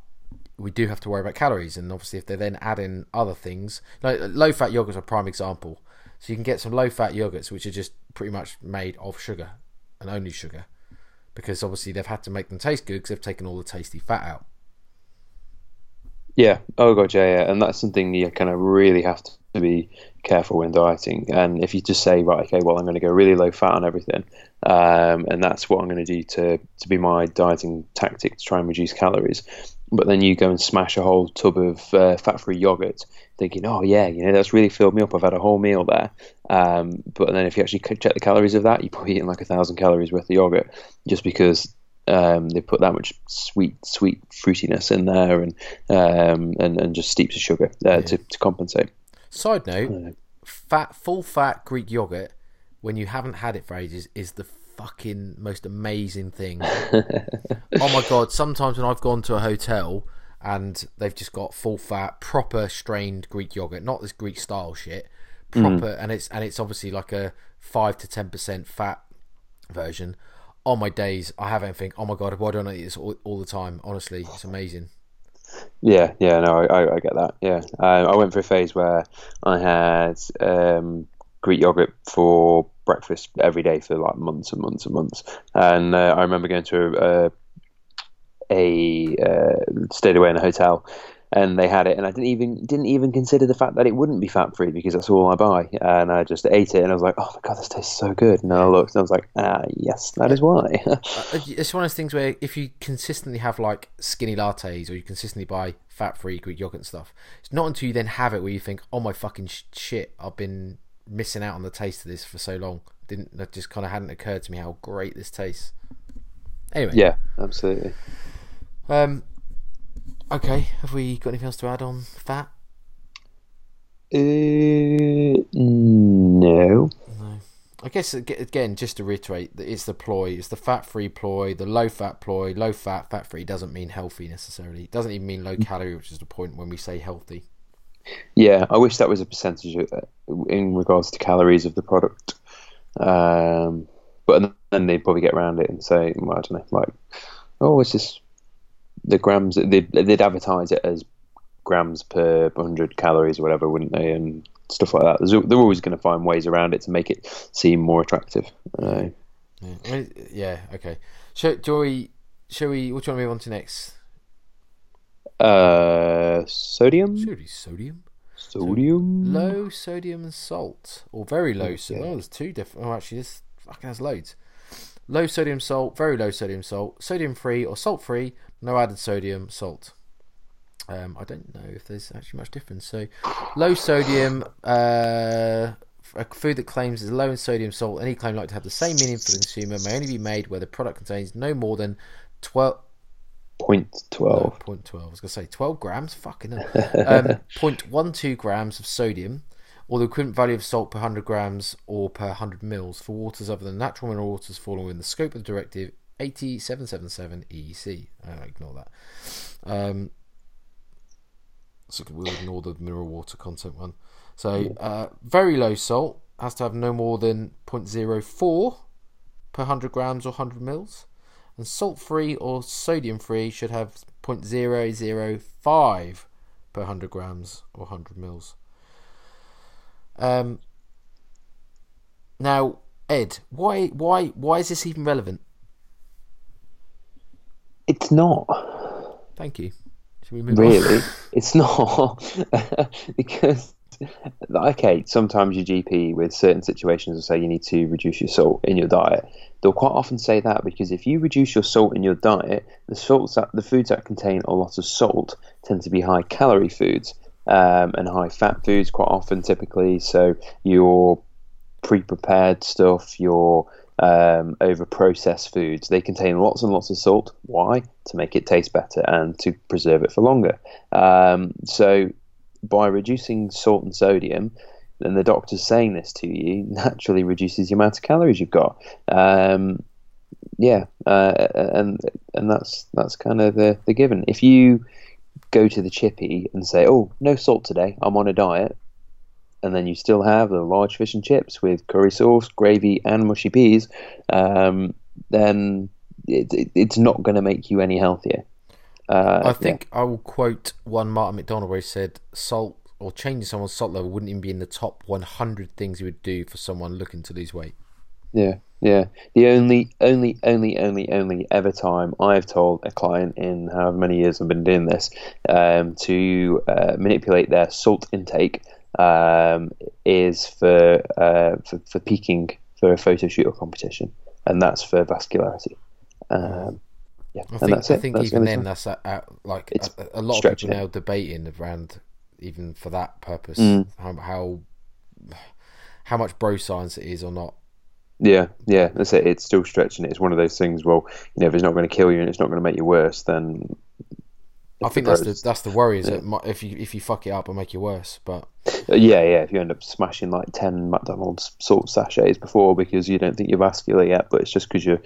we do have to worry about calories. And obviously, if they then add in other things, like low fat yogurts are a prime example. So you can get some low fat yogurts which are just pretty much made of sugar and only sugar. because obviously they've had to make them taste good because they've taken all the tasty fat out. Yeah. Oh god, yeah, yeah. And that's something you kind of really have to be careful when dieting. And if you just say, right, okay, well, I'm going to go really low fat on everything, um, and that's what I'm going to do to to be my dieting tactic to try and reduce calories. But then you go and smash a whole tub of uh, fat-free yogurt, thinking, "Oh yeah, you know that's really filled me up. I've had a whole meal there." Um, but then if you actually check the calories of that, you're probably eating like a thousand calories worth of yogurt, just because um, they put that much sweet, sweet fruitiness in there, and um, and and just steeps of sugar uh, yeah. to, to compensate. Side note: fat, full fat Greek yogurt when you haven't had it for ages is the fucking most amazing thing. oh my god! Sometimes when I've gone to a hotel and they've just got full fat, proper strained Greek yogurt, not this Greek style shit, proper, mm. and it's and it's obviously like a five to ten percent fat version. On my days, I have anything. Oh my god, why don't I eat this all, all the time? Honestly, it's amazing. Yeah, yeah, no, I, I get that. Yeah, um, I went through a phase where I had um, Greek yogurt for breakfast every day for like months and months and months. And uh, I remember going to a, a uh, stayed away in a hotel, and they had it, and I didn't even didn't even consider the fact that it wouldn't be fat free because that's all I buy, and I just ate it, and I was like, oh my god, this tastes so good, and I looked, and I was like, ah, yes, that is why. Uh, it's one of those things where if you consistently have like skinny lattes, or you consistently buy fat free Greek yogurt and stuff, it's not until you then have it where you think, oh my fucking shit, I've been missing out on the taste of this for so long. Didn't that just kind of hadn't occurred to me how great this tastes. Anyway, yeah, absolutely. Um, okay, have we got anything else to add on fat? Uh, no. No. I guess again, just to reiterate, it's the ploy. It's the fat-free ploy, the low-fat ploy. Low-fat, fat-free doesn't mean healthy necessarily. It doesn't even mean low calorie, which is the point when we say healthy. Yeah, I wish that was a percentage of, uh, in regards to calories of the product. Um, but then they'd probably get around it and say, well, I don't know, like, oh, it's just the grams. They'd, they'd advertise it as grams per 100 calories or whatever, wouldn't they? And stuff like that. They're always going to find ways around it to make it seem more attractive. Uh, yeah. yeah, okay. Shall, shall we? Shall we? What do you want to move on to next? Uh, sodium. sodium. Sodium. So low sodium and salt, or very low. So, oh, there's two different. Oh, actually, this fucking has loads. Low sodium salt, very low sodium salt, sodium free or salt free, no added sodium salt. Um, I don't know if there's actually much difference. So, low sodium, uh, a food that claims is low in sodium salt, any claim like to have the same meaning for the consumer may only be made where the product contains no more than 12, Point twelve. No, point twelve. I was gonna say twelve grams. Fucking um, point one two grams of sodium, or the equivalent value of salt per hundred grams or per hundred mils for waters other than natural mineral waters falling within the scope of the directive eighty seven seven seven EEC. I ignore that. Um, so we'll ignore the mineral water content one. So uh, very low salt has to have no more than 0.04 per 100 grams or 100 mils and salt free or sodium free should have 0.005 per 100 grams or 100 mils. Um, now, Ed, why why why is this even relevant? It's not. Thank you. really, it's not because okay, sometimes your GP with certain situations will say you need to reduce your salt in your diet. They'll quite often say that because if you reduce your salt in your diet, the salts that, the foods that contain a lot of salt tend to be high calorie foods um, and high fat foods quite often typically. So your pre-prepared stuff, your um, over processed foods. They contain lots and lots of salt. Why? To make it taste better and to preserve it for longer. Um, so by reducing salt and sodium, then the doctor's saying this to you naturally reduces the amount of calories you've got. Um, yeah, uh, and and that's that's kind of the, the given. If you go to the chippy and say, "Oh, no salt today. I'm on a diet," and then you still have the large fish and chips with curry sauce, gravy, and mushy peas, um, then it, it, it's not going to make you any healthier. Uh, I think yeah. I will quote one Martin MacDonald where he said, "Salt or changing someone's salt level wouldn't even be in the top 100 things he would do for someone looking to lose weight." Yeah, yeah. The only, only, only, only, only ever time I've told a client in however many years I've been doing this um, to uh, manipulate their salt intake um, is for, uh, for for peaking for a photo shoot or competition, and that's for vascularity. Um, yeah, I and think, I think even then, time. that's a, a, like It's a, a lot of people it. now debating around even for that purpose Mm. how, how how much bro science it is or not. Yeah, yeah, that's it. It's still stretching it. It's one of those things. Well, you know, if it's not going to kill you and it's not going to make you worse, then I think that's the that's the worry is that mi- if you if you fuck it up and make you worse, but Uh, yeah, yeah. If you end up smashing like ten McDonald's salt sachets before because you don't think you're vascular yet, but it's just because you've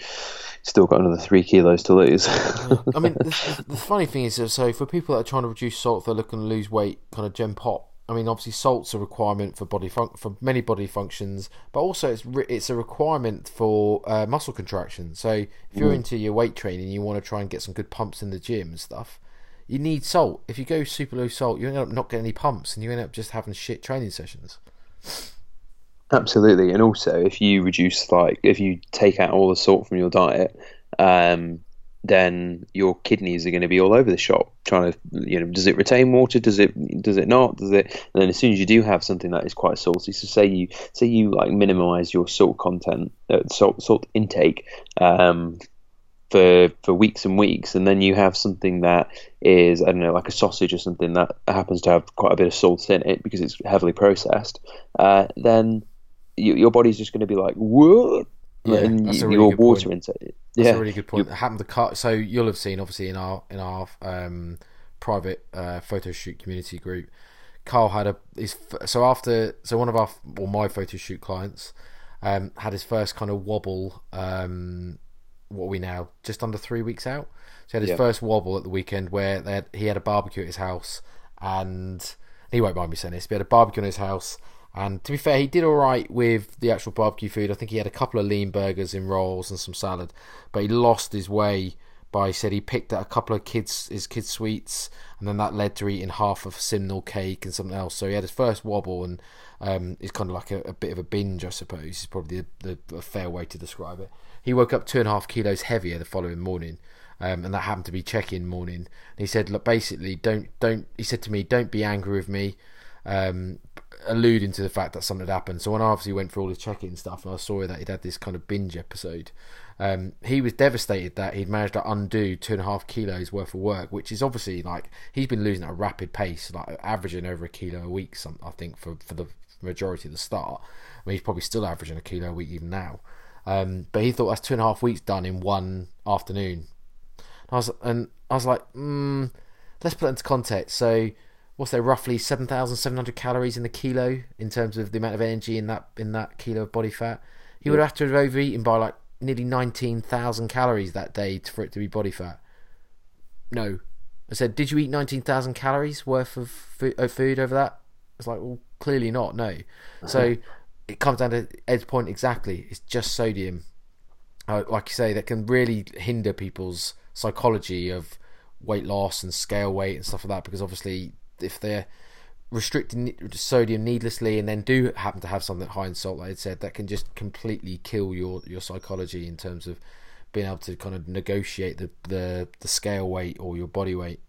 still got another three kilos to lose. I mean, the, the, the funny thing is, so for people that are trying to reduce salt, they're looking to lose weight, kind of gen pop. I mean, obviously, salt's a requirement for body fun- for many body functions, but also it's re- it's a requirement for uh, muscle contraction. So if you're into your weight training, you want to try and get some good pumps in the gym and stuff. You need salt. If you go super low salt, you end up not getting any pumps, and you end up just having shit training sessions. Absolutely, and also if you reduce like if you take out all the salt from your diet, um, then your kidneys are going to be all over the shop trying to you know does it retain water? Does it does it not? Does it and then as soon as you do have something that is quite salty so say you say you like minimize your salt content uh, salt salt intake um, for for weeks and weeks and then you have something that is I don't know like a sausage or something that happens to have quite a bit of salt in it because it's heavily processed uh, then you, your body's just going to be like what? Yeah, and that's a y- really your water intake That's yeah a really good point. It happened to Carl. So you'll have seen, obviously, in our in our um, private uh, photo shoot community group, Carl had a his so after so one of our or my photo shoot clients um, had his first kind of wobble. Um, what are we now? Just under three weeks out. So he had his first wobble at the weekend where they had, he had a barbecue at his house, and he won't mind me saying this. But he had a barbecue in his house, and to be fair, he did all right with the actual barbecue food. I think he had a couple of lean burgers in rolls and some salad, but he lost his way by he said he picked at a couple of kids his kids sweets, and then that led to eating half of simnel cake and something else. So he had his first wobble, and um, it's kind of like a, a bit of a binge, I suppose. Is probably the, the a fair way to describe it. He woke up two and a half kilos heavier the following morning. Um, and that happened to be check-in morning. And he said, "Look, basically, don't don't." He said to me, "Don't be angry with me," um, alluding to the fact that something had happened. So when I obviously went through all his check-in stuff, and I saw that he'd had this kind of binge episode, um, he was devastated that he'd managed to undo two and a half kilos worth of work, which is obviously like he's been losing at a rapid pace, like averaging over a kilo a week. Some I think for for the majority of the start. I mean, he's probably still averaging a kilo a week even now. Um, but he thought that's two and a half weeks done in one afternoon. I was and I was like, mm, let's put it into context. So, what's there roughly seven thousand seven hundred calories in the kilo in terms of the amount of energy in that in that kilo of body fat? He would have to have overeaten by like nearly nineteen thousand calories that day for it to be body fat. No, I said, did you eat nineteen thousand calories worth of food, of food over that? It's like, well, clearly not. No. Uh-huh. So it comes down to Ed's point exactly. It's just sodium like you say, that can really hinder people's psychology of weight loss and scale weight and stuff like that. Because obviously, if they're restricting sodium needlessly and then do happen to have something high in salt, like I said, that can just completely kill your your psychology in terms of being able to kind of negotiate the the, the scale weight or your body weight.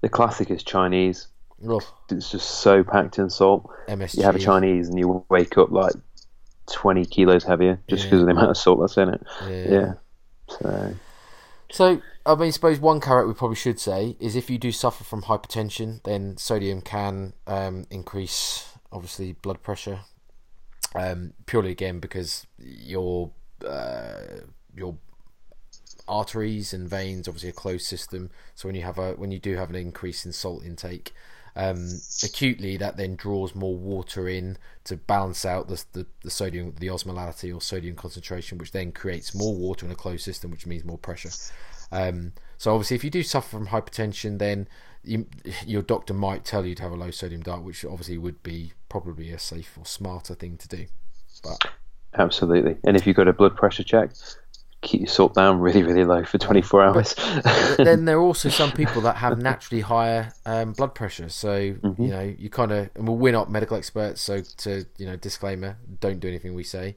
The classic is Chinese. Ugh, It's just so packed in salt. MSG. You have a Chinese and you wake up like 20 kilos heavier just because of the amount of salt that's in it. Yeah. Yeah. So, So, I mean, I suppose one carrot we probably should say is if you do suffer from hypertension, then sodium can um, increase, obviously, blood pressure. Um, purely again because your uh, your arteries and veins obviously a closed system. So when you have a when you do have an increase in salt intake, um, acutely that then draws more water in to balance out the, the, the sodium the osmolality or sodium concentration which then creates more water in a closed system which means more pressure um, so obviously if you do suffer from hypertension then you, your doctor might tell you to have a low sodium diet which obviously would be probably a safe or smarter thing to do but absolutely. And if you've got a blood pressure check, keep your salt down really, really low for 24 hours. then there are also some people that have naturally higher um, blood pressure. So you know, you kind of, and well, we're not medical experts, so to you know, disclaimer: don't do anything we say.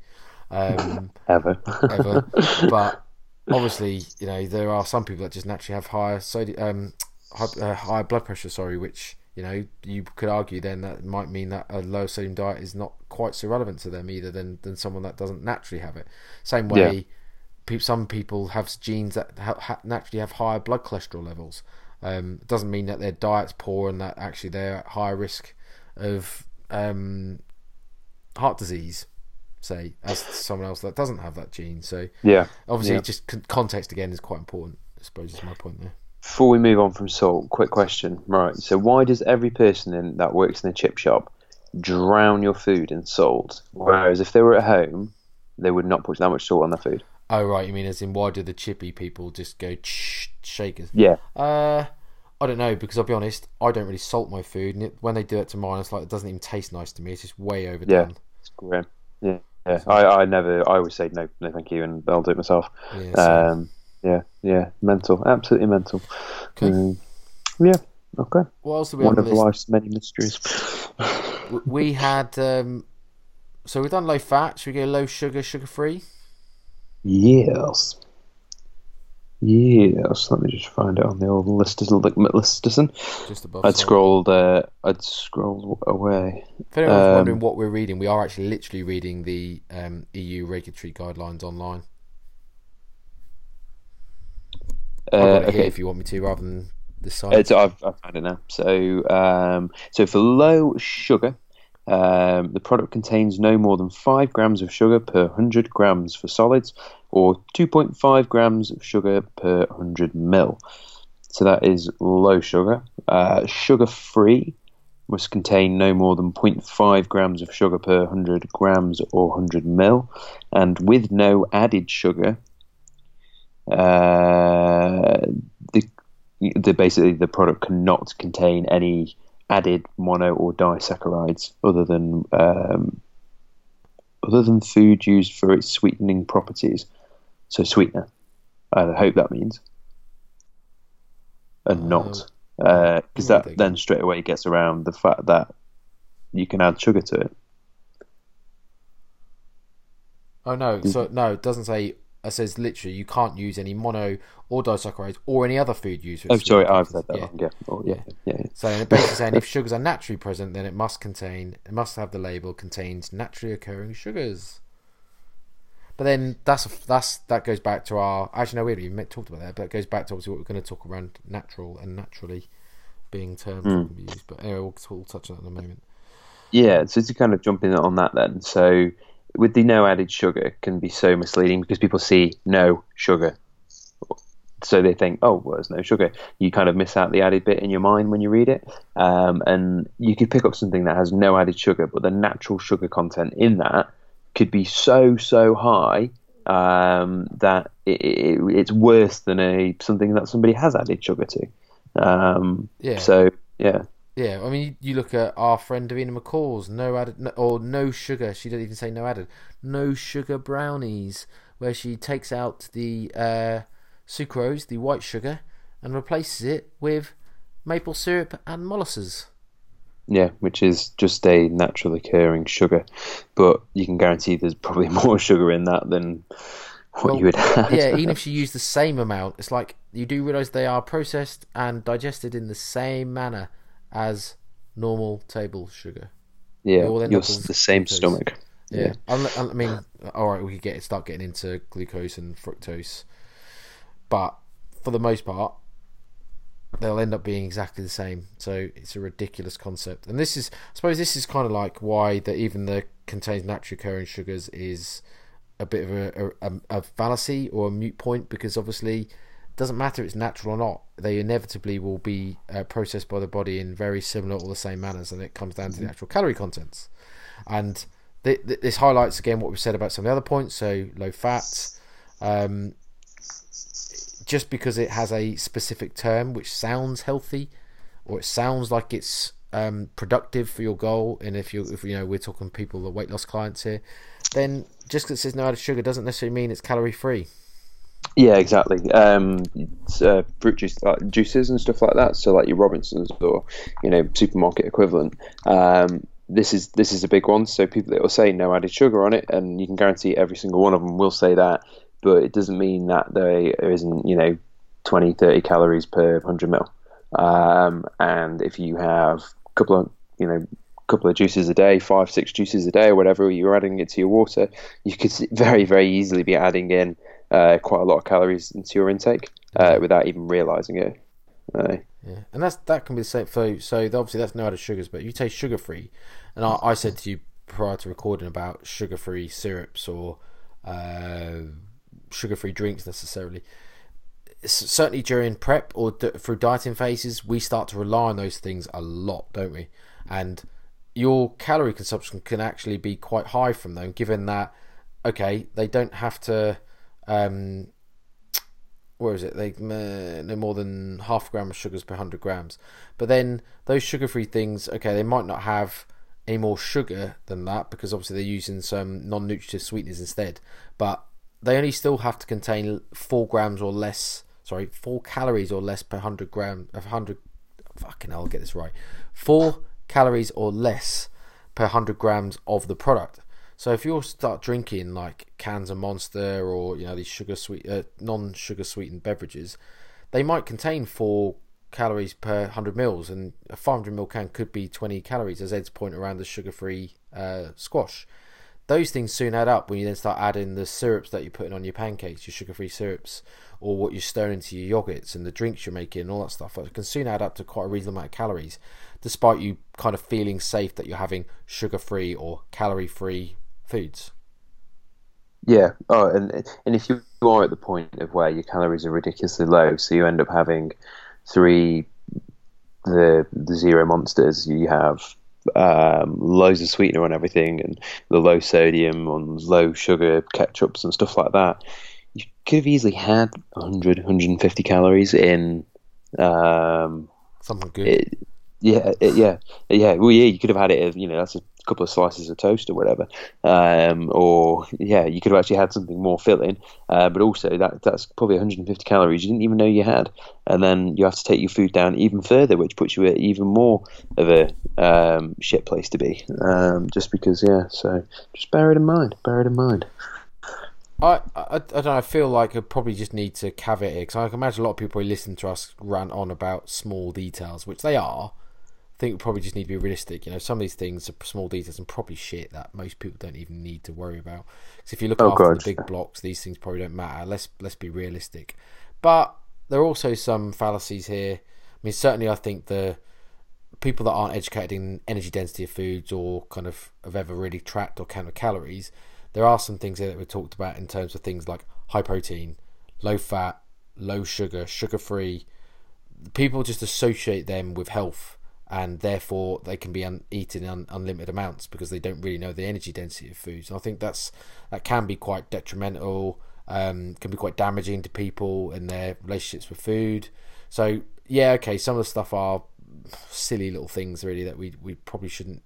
um, ever. ever. But obviously, you know, there are some people that just naturally have higher sodium, um, high, uh, higher blood pressure. Sorry, which you know you could argue then that might mean that a low sodium diet is not quite so relevant to them either than than someone that doesn't naturally have it. Same way. Yeah. pe- Some people have genes that ha- ha- naturally have higher blood cholesterol levels. Um, it doesn't mean that their diet's poor and that actually they're at higher risk of um, heart disease, say, as someone else that doesn't have that gene. So Yeah. obviously, Yeah. just con- context again is quite important. I suppose is my point there. Before we move on from salt, quick question. Right. So why does every person in that works in a chip shop drown your food in salt, whereas if they were at home, they would not put that much salt on their food? Oh right, you mean as in why do the chippy people just go ch- shakers? Yeah. Uh, I don't know because I'll be honest, I don't really salt my food, and it, when they do it to mine, it's like it doesn't even taste nice to me. It's just way overdone. Yeah, It's grim. Yeah. Yeah. I, I never. I always say no, no, thank you, and I'll do it myself. Yeah, Um. Yeah. Yeah. Mental. Absolutely mental. Okay. Mm, yeah. Okay. what else do we One have of life's many mysteries. We had um, so we've done low fat. Should we go low sugar, sugar free? Yes. Yes. Let me just find it on the old list. Like Listerson. Just above. I'd salt. scrolled. Uh, I'd scrolled away. If anyone's um, wondering what we're reading, we are actually literally reading the um, EU regulatory guidelines online. Uh, got it here okay. if you want me to, rather than the site. It's, I've, I've found it now. So, um, so for low sugar, um, the product contains no more than five grams of sugar per hundred grams for solids, or two point five grams of sugar per hundred mil. So that is low sugar. Uh, sugar free must contain no more than 0.5 grams of sugar per 100 grams or 100 mil, and with no added sugar, uh, the the basically the product cannot contain any added mono or disaccharides other than um, other than food used for its sweetening properties. So sweetener. I hope that means, and not because what that then straight away gets around the fact that you can add sugar to it. Oh no, so no, it doesn't say. It says literally you can't use any mono or disaccharides or any other food used. Oh, sorry, I've said that Yeah. Yeah, oh, yeah, yeah. yeah. So basically saying if sugars are naturally present, then it must contain, it must have the label contains naturally occurring sugars. But then that's that's that goes back to our actually no we haven't even talked about that, but it goes back to obviously what we're going to talk around natural and naturally being terms that hmm. can be used. But anyway, we'll, we'll touch on that in a moment. Yeah, so to kind of jump in on that then. So with the no added sugar can be so misleading because people see no sugar. So they think, oh, well, there's no sugar. You kind of miss out the added bit in your mind when you read it. Um, and you could pick up something that has no added sugar, but the natural sugar content in that could be so, so high um, that it, it, it's worse than a something that somebody has added sugar to. Um, Yeah. So, yeah. Yeah, I mean, you, you look at our friend Davina McCall's no added no, or no sugar. She didn't even say no added. No sugar brownies, where she takes out the uh, sucrose, the white sugar, and replaces it with maple syrup and molasses. Yeah, which is just a naturally occurring sugar, but you can guarantee there's probably more sugar in that than what Well, you would have. yeah, even if she used the same amount, it's like you do realize they are processed and digested in the same manner as normal table sugar. yeah, you're the same glucose. stomach. Yeah, Unle- I mean, all right, we could get start getting into glucose and fructose, but for the most part, they'll end up being exactly the same. So it's a ridiculous concept, and this is, I suppose, this is kind of like why that even the contains naturally occurring sugars is a bit of a, a, a fallacy or a mute point because obviously doesn't matter if it's natural or not they inevitably will be uh, processed by the body in very similar or the same manners and it comes down to the actual calorie contents. And th- th- this highlights again what we've said about some of the other points so low fat um, just because it has a specific term which sounds healthy or it sounds like it's um, productive for your goal and if you if you know we're talking people the weight loss clients here then just because it says no added sugar doesn't necessarily mean it's calorie free Yeah, exactly. Um, uh, fruit juice, like juices and stuff like that. So like your Robinsons or you know supermarket equivalent. Um, this is this is a big one. So people that will say no added sugar on it, and you can guarantee every single one of them will say that. But it doesn't mean that there isn't you know 20, 30 calories per hundred mil. Um, and if you have a couple of you know couple of juices a day, five, six juices a day, or whatever, you're adding it to your water, you could very, very easily be adding in uh, quite a lot of calories into your intake uh, without even realizing it. Uh, yeah, and that's that can be the same. So, so obviously that's no added sugars, but you taste sugar free. And I, I, said to you prior to recording about sugar free syrups or uh, sugar free drinks necessarily. Certainly during prep or d- through dieting phases, we start to rely on those things a lot, don't we? And your calorie consumption can actually be quite high from them, given that okay, they don't have to um, where is it? Uh, no more than half a gram of sugars per hundred grams. But then those sugar-free things, okay, they might not have any more sugar than that because obviously they're using some non-nutritive sweeteners instead. But they only still have to contain four grams or less. Sorry, four calories or less per hundred gram of hundred. Fucking hell, I'll get this right. Four calories or less per hundred grams of the product. So if you start drinking like cans of Monster or you know these sugar sweet, uh, non-sugar sweetened beverages, they might contain four calories per hundred mils, and a 500 ml can could be 20 calories, as Ed's point around the sugar-free uh, squash. Those things soon add up when you then start adding the syrups that you're putting on your pancakes, your sugar-free syrups, or what you're stirring into your yogurts and the drinks you're making, and all that stuff. It can soon add up to quite a reasonable amount of calories, despite you kind of feeling safe that you're having sugar-free or calorie-free foods. Yeah. Oh, and and if you are at the point of where your calories are ridiculously low, so you end up having three the the zero monsters, you have um, loads of sweetener on everything, and the low sodium on low sugar ketchups and stuff like that. You could have easily had 100, 150 calories in um, something good. It, yeah, it, yeah, yeah. Well, yeah, you could have had it. You know, that's a couple of slices of toast or whatever, um, or yeah, you could have actually had something more filling. Uh, but also that that's probably 150 calories you didn't even know you had, and then you have to take your food down even further, which puts you at even more of a um, shit place to be. Um, just because, yeah. So just bear it in mind. Bear it in mind. I, I, I don't know. I feel like I probably just need to caveat it because I can imagine a lot of people who listen to us rant on about small details, which they are. I think we probably just need to be realistic. You know, some of these things are small details and probably shit that most people don't even need to worry about. Because if you look oh, after God. the big blocks, these things probably don't matter. Let's let's be realistic. But there are also some fallacies here. I mean, certainly, I think the people that aren't educated in energy density of foods or kind of have ever really tracked or counted calories, there are some things here that we talked about in terms of things like high protein, low fat, low sugar, sugar free. People just associate them with health and therefore they can be un- eaten in un- unlimited amounts because they don't really know the energy density of foods. And I think that's that can be quite detrimental, um, can be quite damaging to people and their relationships with food. So yeah, okay, some of the stuff are silly little things really that we we probably shouldn't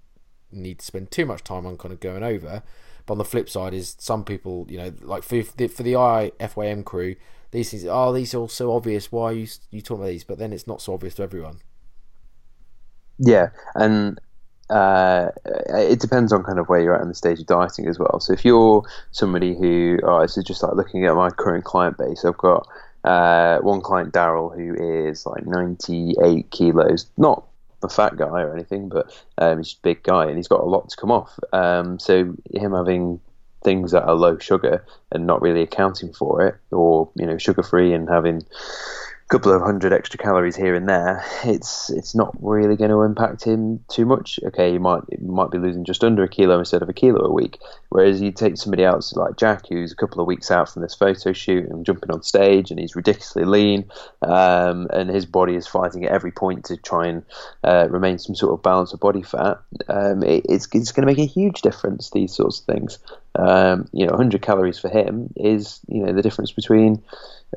need to spend too much time on kind of going over. But on the flip side is some people, you know, like for the, for the IFYM crew, these things, oh, these are all so obvious. Why are you you talking about these? But then it's not so obvious to everyone. Yeah, and uh, it depends on kind of where you're at in the stage of dieting as well. So if you're somebody who, oh, this is just like looking at my current client base, I've got uh, one client, Daryl, who is like 98 kilos, not a fat guy or anything, but um, he's a big guy and he's got a lot to come off. Um, so him having things that are low sugar and not really accounting for it, or you know, sugar free and having couple of hundred extra calories here and there, it's it's not really going to impact him too much. Okay, he might might be losing just under a kilo instead of a kilo a week. Whereas you take somebody else like Jack, who's a couple of weeks out from this photo shoot and jumping on stage, and he's ridiculously lean, um, and his body is fighting at every point to try and uh, remain some sort of balance of body fat. Um, it, it's it's going to make a huge difference. These sorts of things. Um, you know, 100 calories for him is you know the difference between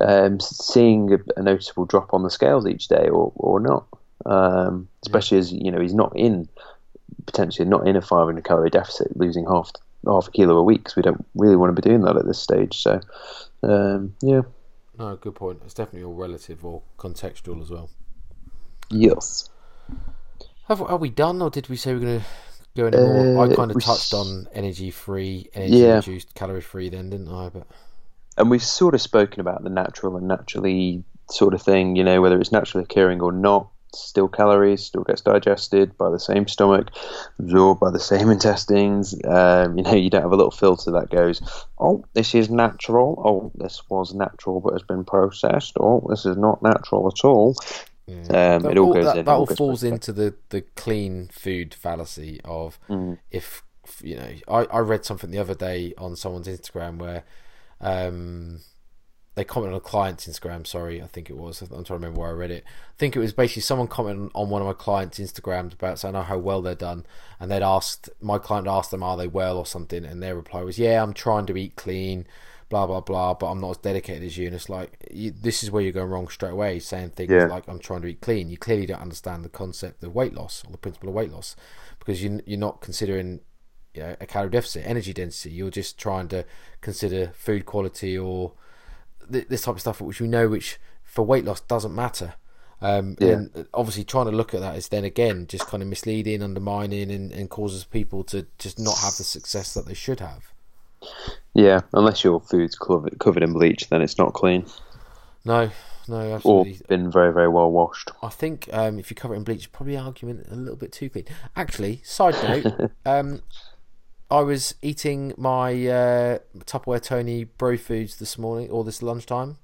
um, seeing a, a, noticeable drop on the scales each day or or not. Um, especially as you know he's not in potentially not in a 500 calorie deficit, losing half half a kilo a week because we don't really want to be doing that at this stage. So um, yeah. No, good point. It's definitely all relative or contextual as well. Yes. Have, are we done, or did we say we're going to Go any more? I Uh, kind of touched s- on energy free, energy Yeah. reduced, calorie free. Then didn't I? But and we've sort of spoken about the natural and naturally sort of thing, you know, whether it's naturally occurring or not, still calories, still gets digested by the same stomach, absorbed by the same intestines. Um, you know, you don't have a little filter that goes, oh, this is natural, oh, this was natural but has been processed, oh, this is not natural at all. yeah. Um, that it all goes that, in, that all falls into the the clean food fallacy of Mm. if you know. I I read something the other day on someone's Instagram where um they commented on a client's Instagram. Sorry, I think it was. I'm trying to remember where I read it. I think it was basically someone commented on one of my clients' Instagrams about saying how well they're done, and they'd asked my client asked them are they well or something, and their reply was yeah I'm trying to eat clean, blah blah blah, but I'm not as dedicated as you. And it's like you, this is where you're going wrong straight away, saying things Yeah. like I'm trying to eat clean. You clearly don't understand the concept of weight loss or the principle of weight loss because you you're not considering you know, a calorie deficit, energy density. You're just trying to consider food quality or th- this type of stuff, which we know, which for weight loss doesn't matter. Um, Yeah. And obviously, trying to look at that is then again just kind of misleading, undermining, and, and causes people to just not have the success that they should have. Yeah, unless your food's covered, covered in bleach, then it's not clean No, no, absolutely. or been very, very well washed. I think um, if you cover it in bleach, probably argument a little bit too clean. Actually, side note, um, I was eating my uh, Tupperware Tony Bro Foods this morning or this lunchtime.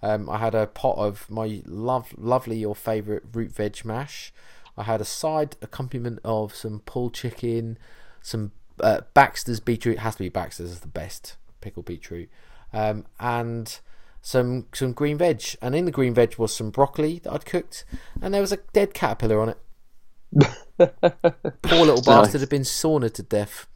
Um, I had a pot of my love, lovely or favourite root veg mash. I had a side accompaniment of some pulled chicken, some uh, Baxter's beetroot. It has to be Baxter's is the best pickled beetroot, um, and some some green veg. And in the green veg was some broccoli that I'd cooked, and there was a dead caterpillar on it. Poor little Nice. bastard had been saunaed to death.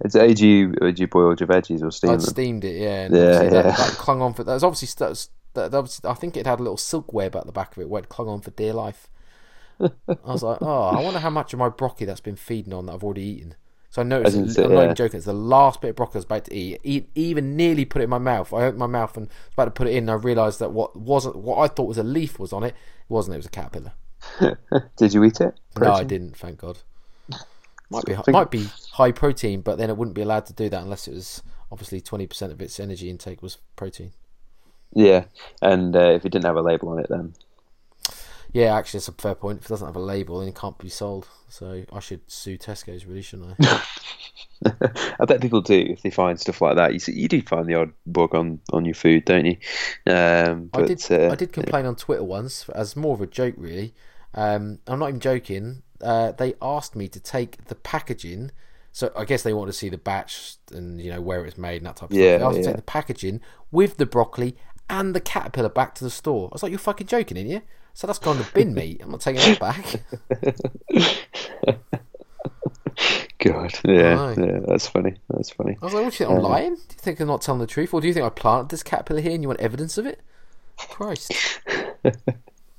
It's you, would you boiled your veggies or steam I'd them? steamed it, yeah. And Yeah, obviously that, yeah. that clung on for that was obviously st- that, that was, I think it had a little silk web at the back of it where it clung on for dear life. I was like, oh, I wonder how much of my broccoli that's been feeding on that I've already eaten. So I noticed, in, it- I'm not yeah. even joking, it's the last bit of broccoli I was about to eat. eat even nearly put it in my mouth. I opened my mouth and was about to put it in, and I realised that what wasn't what I thought was a leaf was on it. It wasn't. It was a caterpillar. Did you eat it? No, I didn't. Thank God. Might be think- might be high protein, but then it wouldn't be allowed to do that unless it was obviously twenty percent of its energy intake was protein. Yeah, and uh, if it didn't have a label on it, then Yeah, actually, it's a fair point. If it doesn't have a label, then it can't be sold. So I should sue Tesco's, really, shouldn't I? I bet people do if they find stuff like that. You see, you do find the odd bug on, on your food, don't you? Um, I did. uh, I did complain on Twitter once as more of a joke, really. Um, I'm not even joking. Uh, they asked me to take the packaging. So I guess they wanted to see the batch and you know where it was made and that type of Yeah, stuff. They asked me to take the packaging with the broccoli and the caterpillar back to the store. I was like, "You're fucking joking, ain't you?" So that's gone to bin, mate. I'm not taking that back. God, yeah, yeah, that's funny. That's funny. I was like, "What do you think? I'm lying? Do you think I'm not telling the truth, or do you think I planted this caterpillar here and you want evidence of it?" Christ!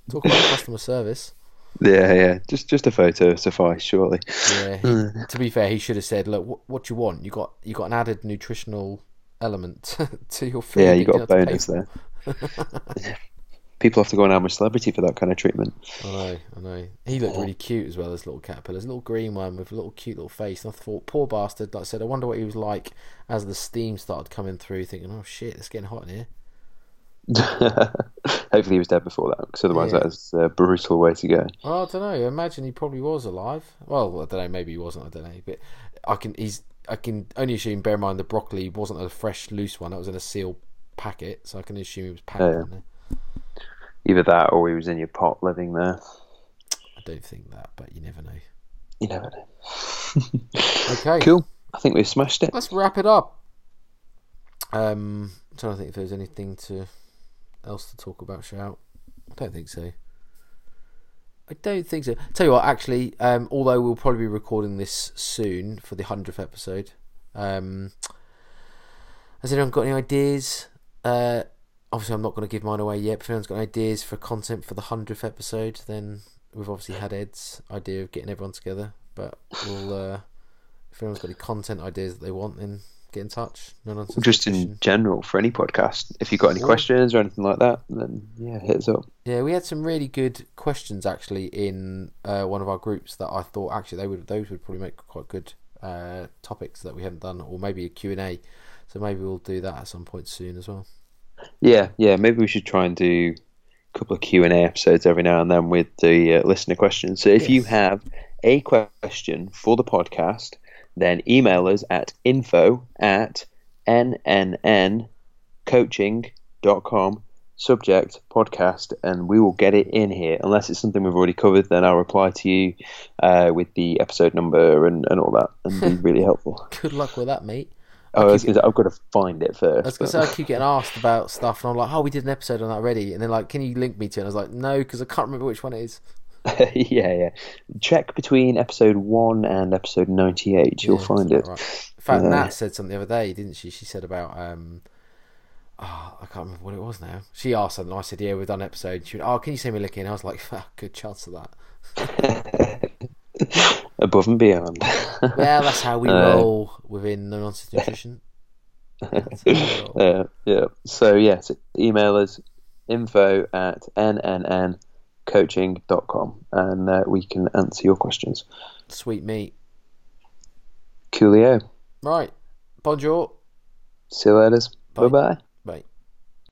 Talk about customer service. Yeah, yeah. Just just a photo suffice, surely. Yeah. He, to be fair, he should have said, "Look, what, what do you want? You got you got an added nutritional element to your food. Yeah, you got a don't have to pay bonus for." there. People have to go on I'm a celebrity for that kind of treatment. I know, I know. He looked really cute as well as little caterpillar. His little green one with a little cute little face. And I thought, poor bastard. Like I said, I wonder what he was like as the steam started coming through. Thinking, oh shit, it's getting hot in here. Hopefully, he was dead before that, because otherwise, Yeah. that's a brutal way to go. Oh, I don't know. I imagine he probably was alive. Well, I don't know. Maybe he wasn't. I don't know. But I can. He's. I can only assume. Bear in mind, the broccoli wasn't a fresh, loose one. That was in a sealed packet, so I can assume he was packed Yeah. in there. Either that, or he was in your pot living there. I don't think that, but you never know. You never know. Okay, Cool. I think we've smashed it. Let's wrap it up. Um, I'm trying to think if there's anything to else to talk about. Shout. I don't think so. I don't think so. Tell you what, actually, um, although we'll probably be recording this soon for the hundredth episode, um, has anyone got any ideas? Uh, obviously, I'm not going to give mine away yet. But if anyone's got any ideas for content for the hundredth episode, then we've obviously had Ed's idea of getting everyone together. But we'll, uh, if anyone's got any content ideas that they want, then get in touch. No nonsense just in general for any podcast. If you've got any questions or anything like that, then yeah, hit us up. Yeah, we had some really good questions actually in uh, one of our groups that I thought actually they would those would probably make quite good uh, topics that we haven't done, or maybe a Q and A. So maybe we'll do that at some point soon as well. Yeah, yeah. Maybe we should try and do a couple of Q and A episodes every now and then with the uh, listener questions. So if you have a question for the podcast, then email us at info at nnncoaching.com subject podcast and we will get it in here unless it's something we've already covered then i'll reply to you uh, with the episode number and, and all that and be really helpful Good luck with that, mate. oh, I gonna say, i've got to find it first I was gonna say I keep getting asked about stuff, and I'm like, "Oh, we did an episode on that already," and they're like, "Can you link me to?" it? And I was like, "No, because I can't remember which one it is." yeah, yeah. Check between episode one and episode ninety-eight. You'll Yeah, find it. right. In fact, Yeah. Nat said something the other day, didn't she? She said about um, oh, I can't remember what it was now. She asked something. I said, "Yeah, we've done an episode." She went, "Oh, can you send me a in?" I was like, ah, "Good chance of that." Above and beyond. Well, that's how we Uh, roll within the Nonsense Nutrition. That's how we roll. uh, yeah. So yes, email us info at nnncoaching.com and uh, we can answer your questions. Sweet meat. Coolio. Right. Bonjour. See you later. Bye bye.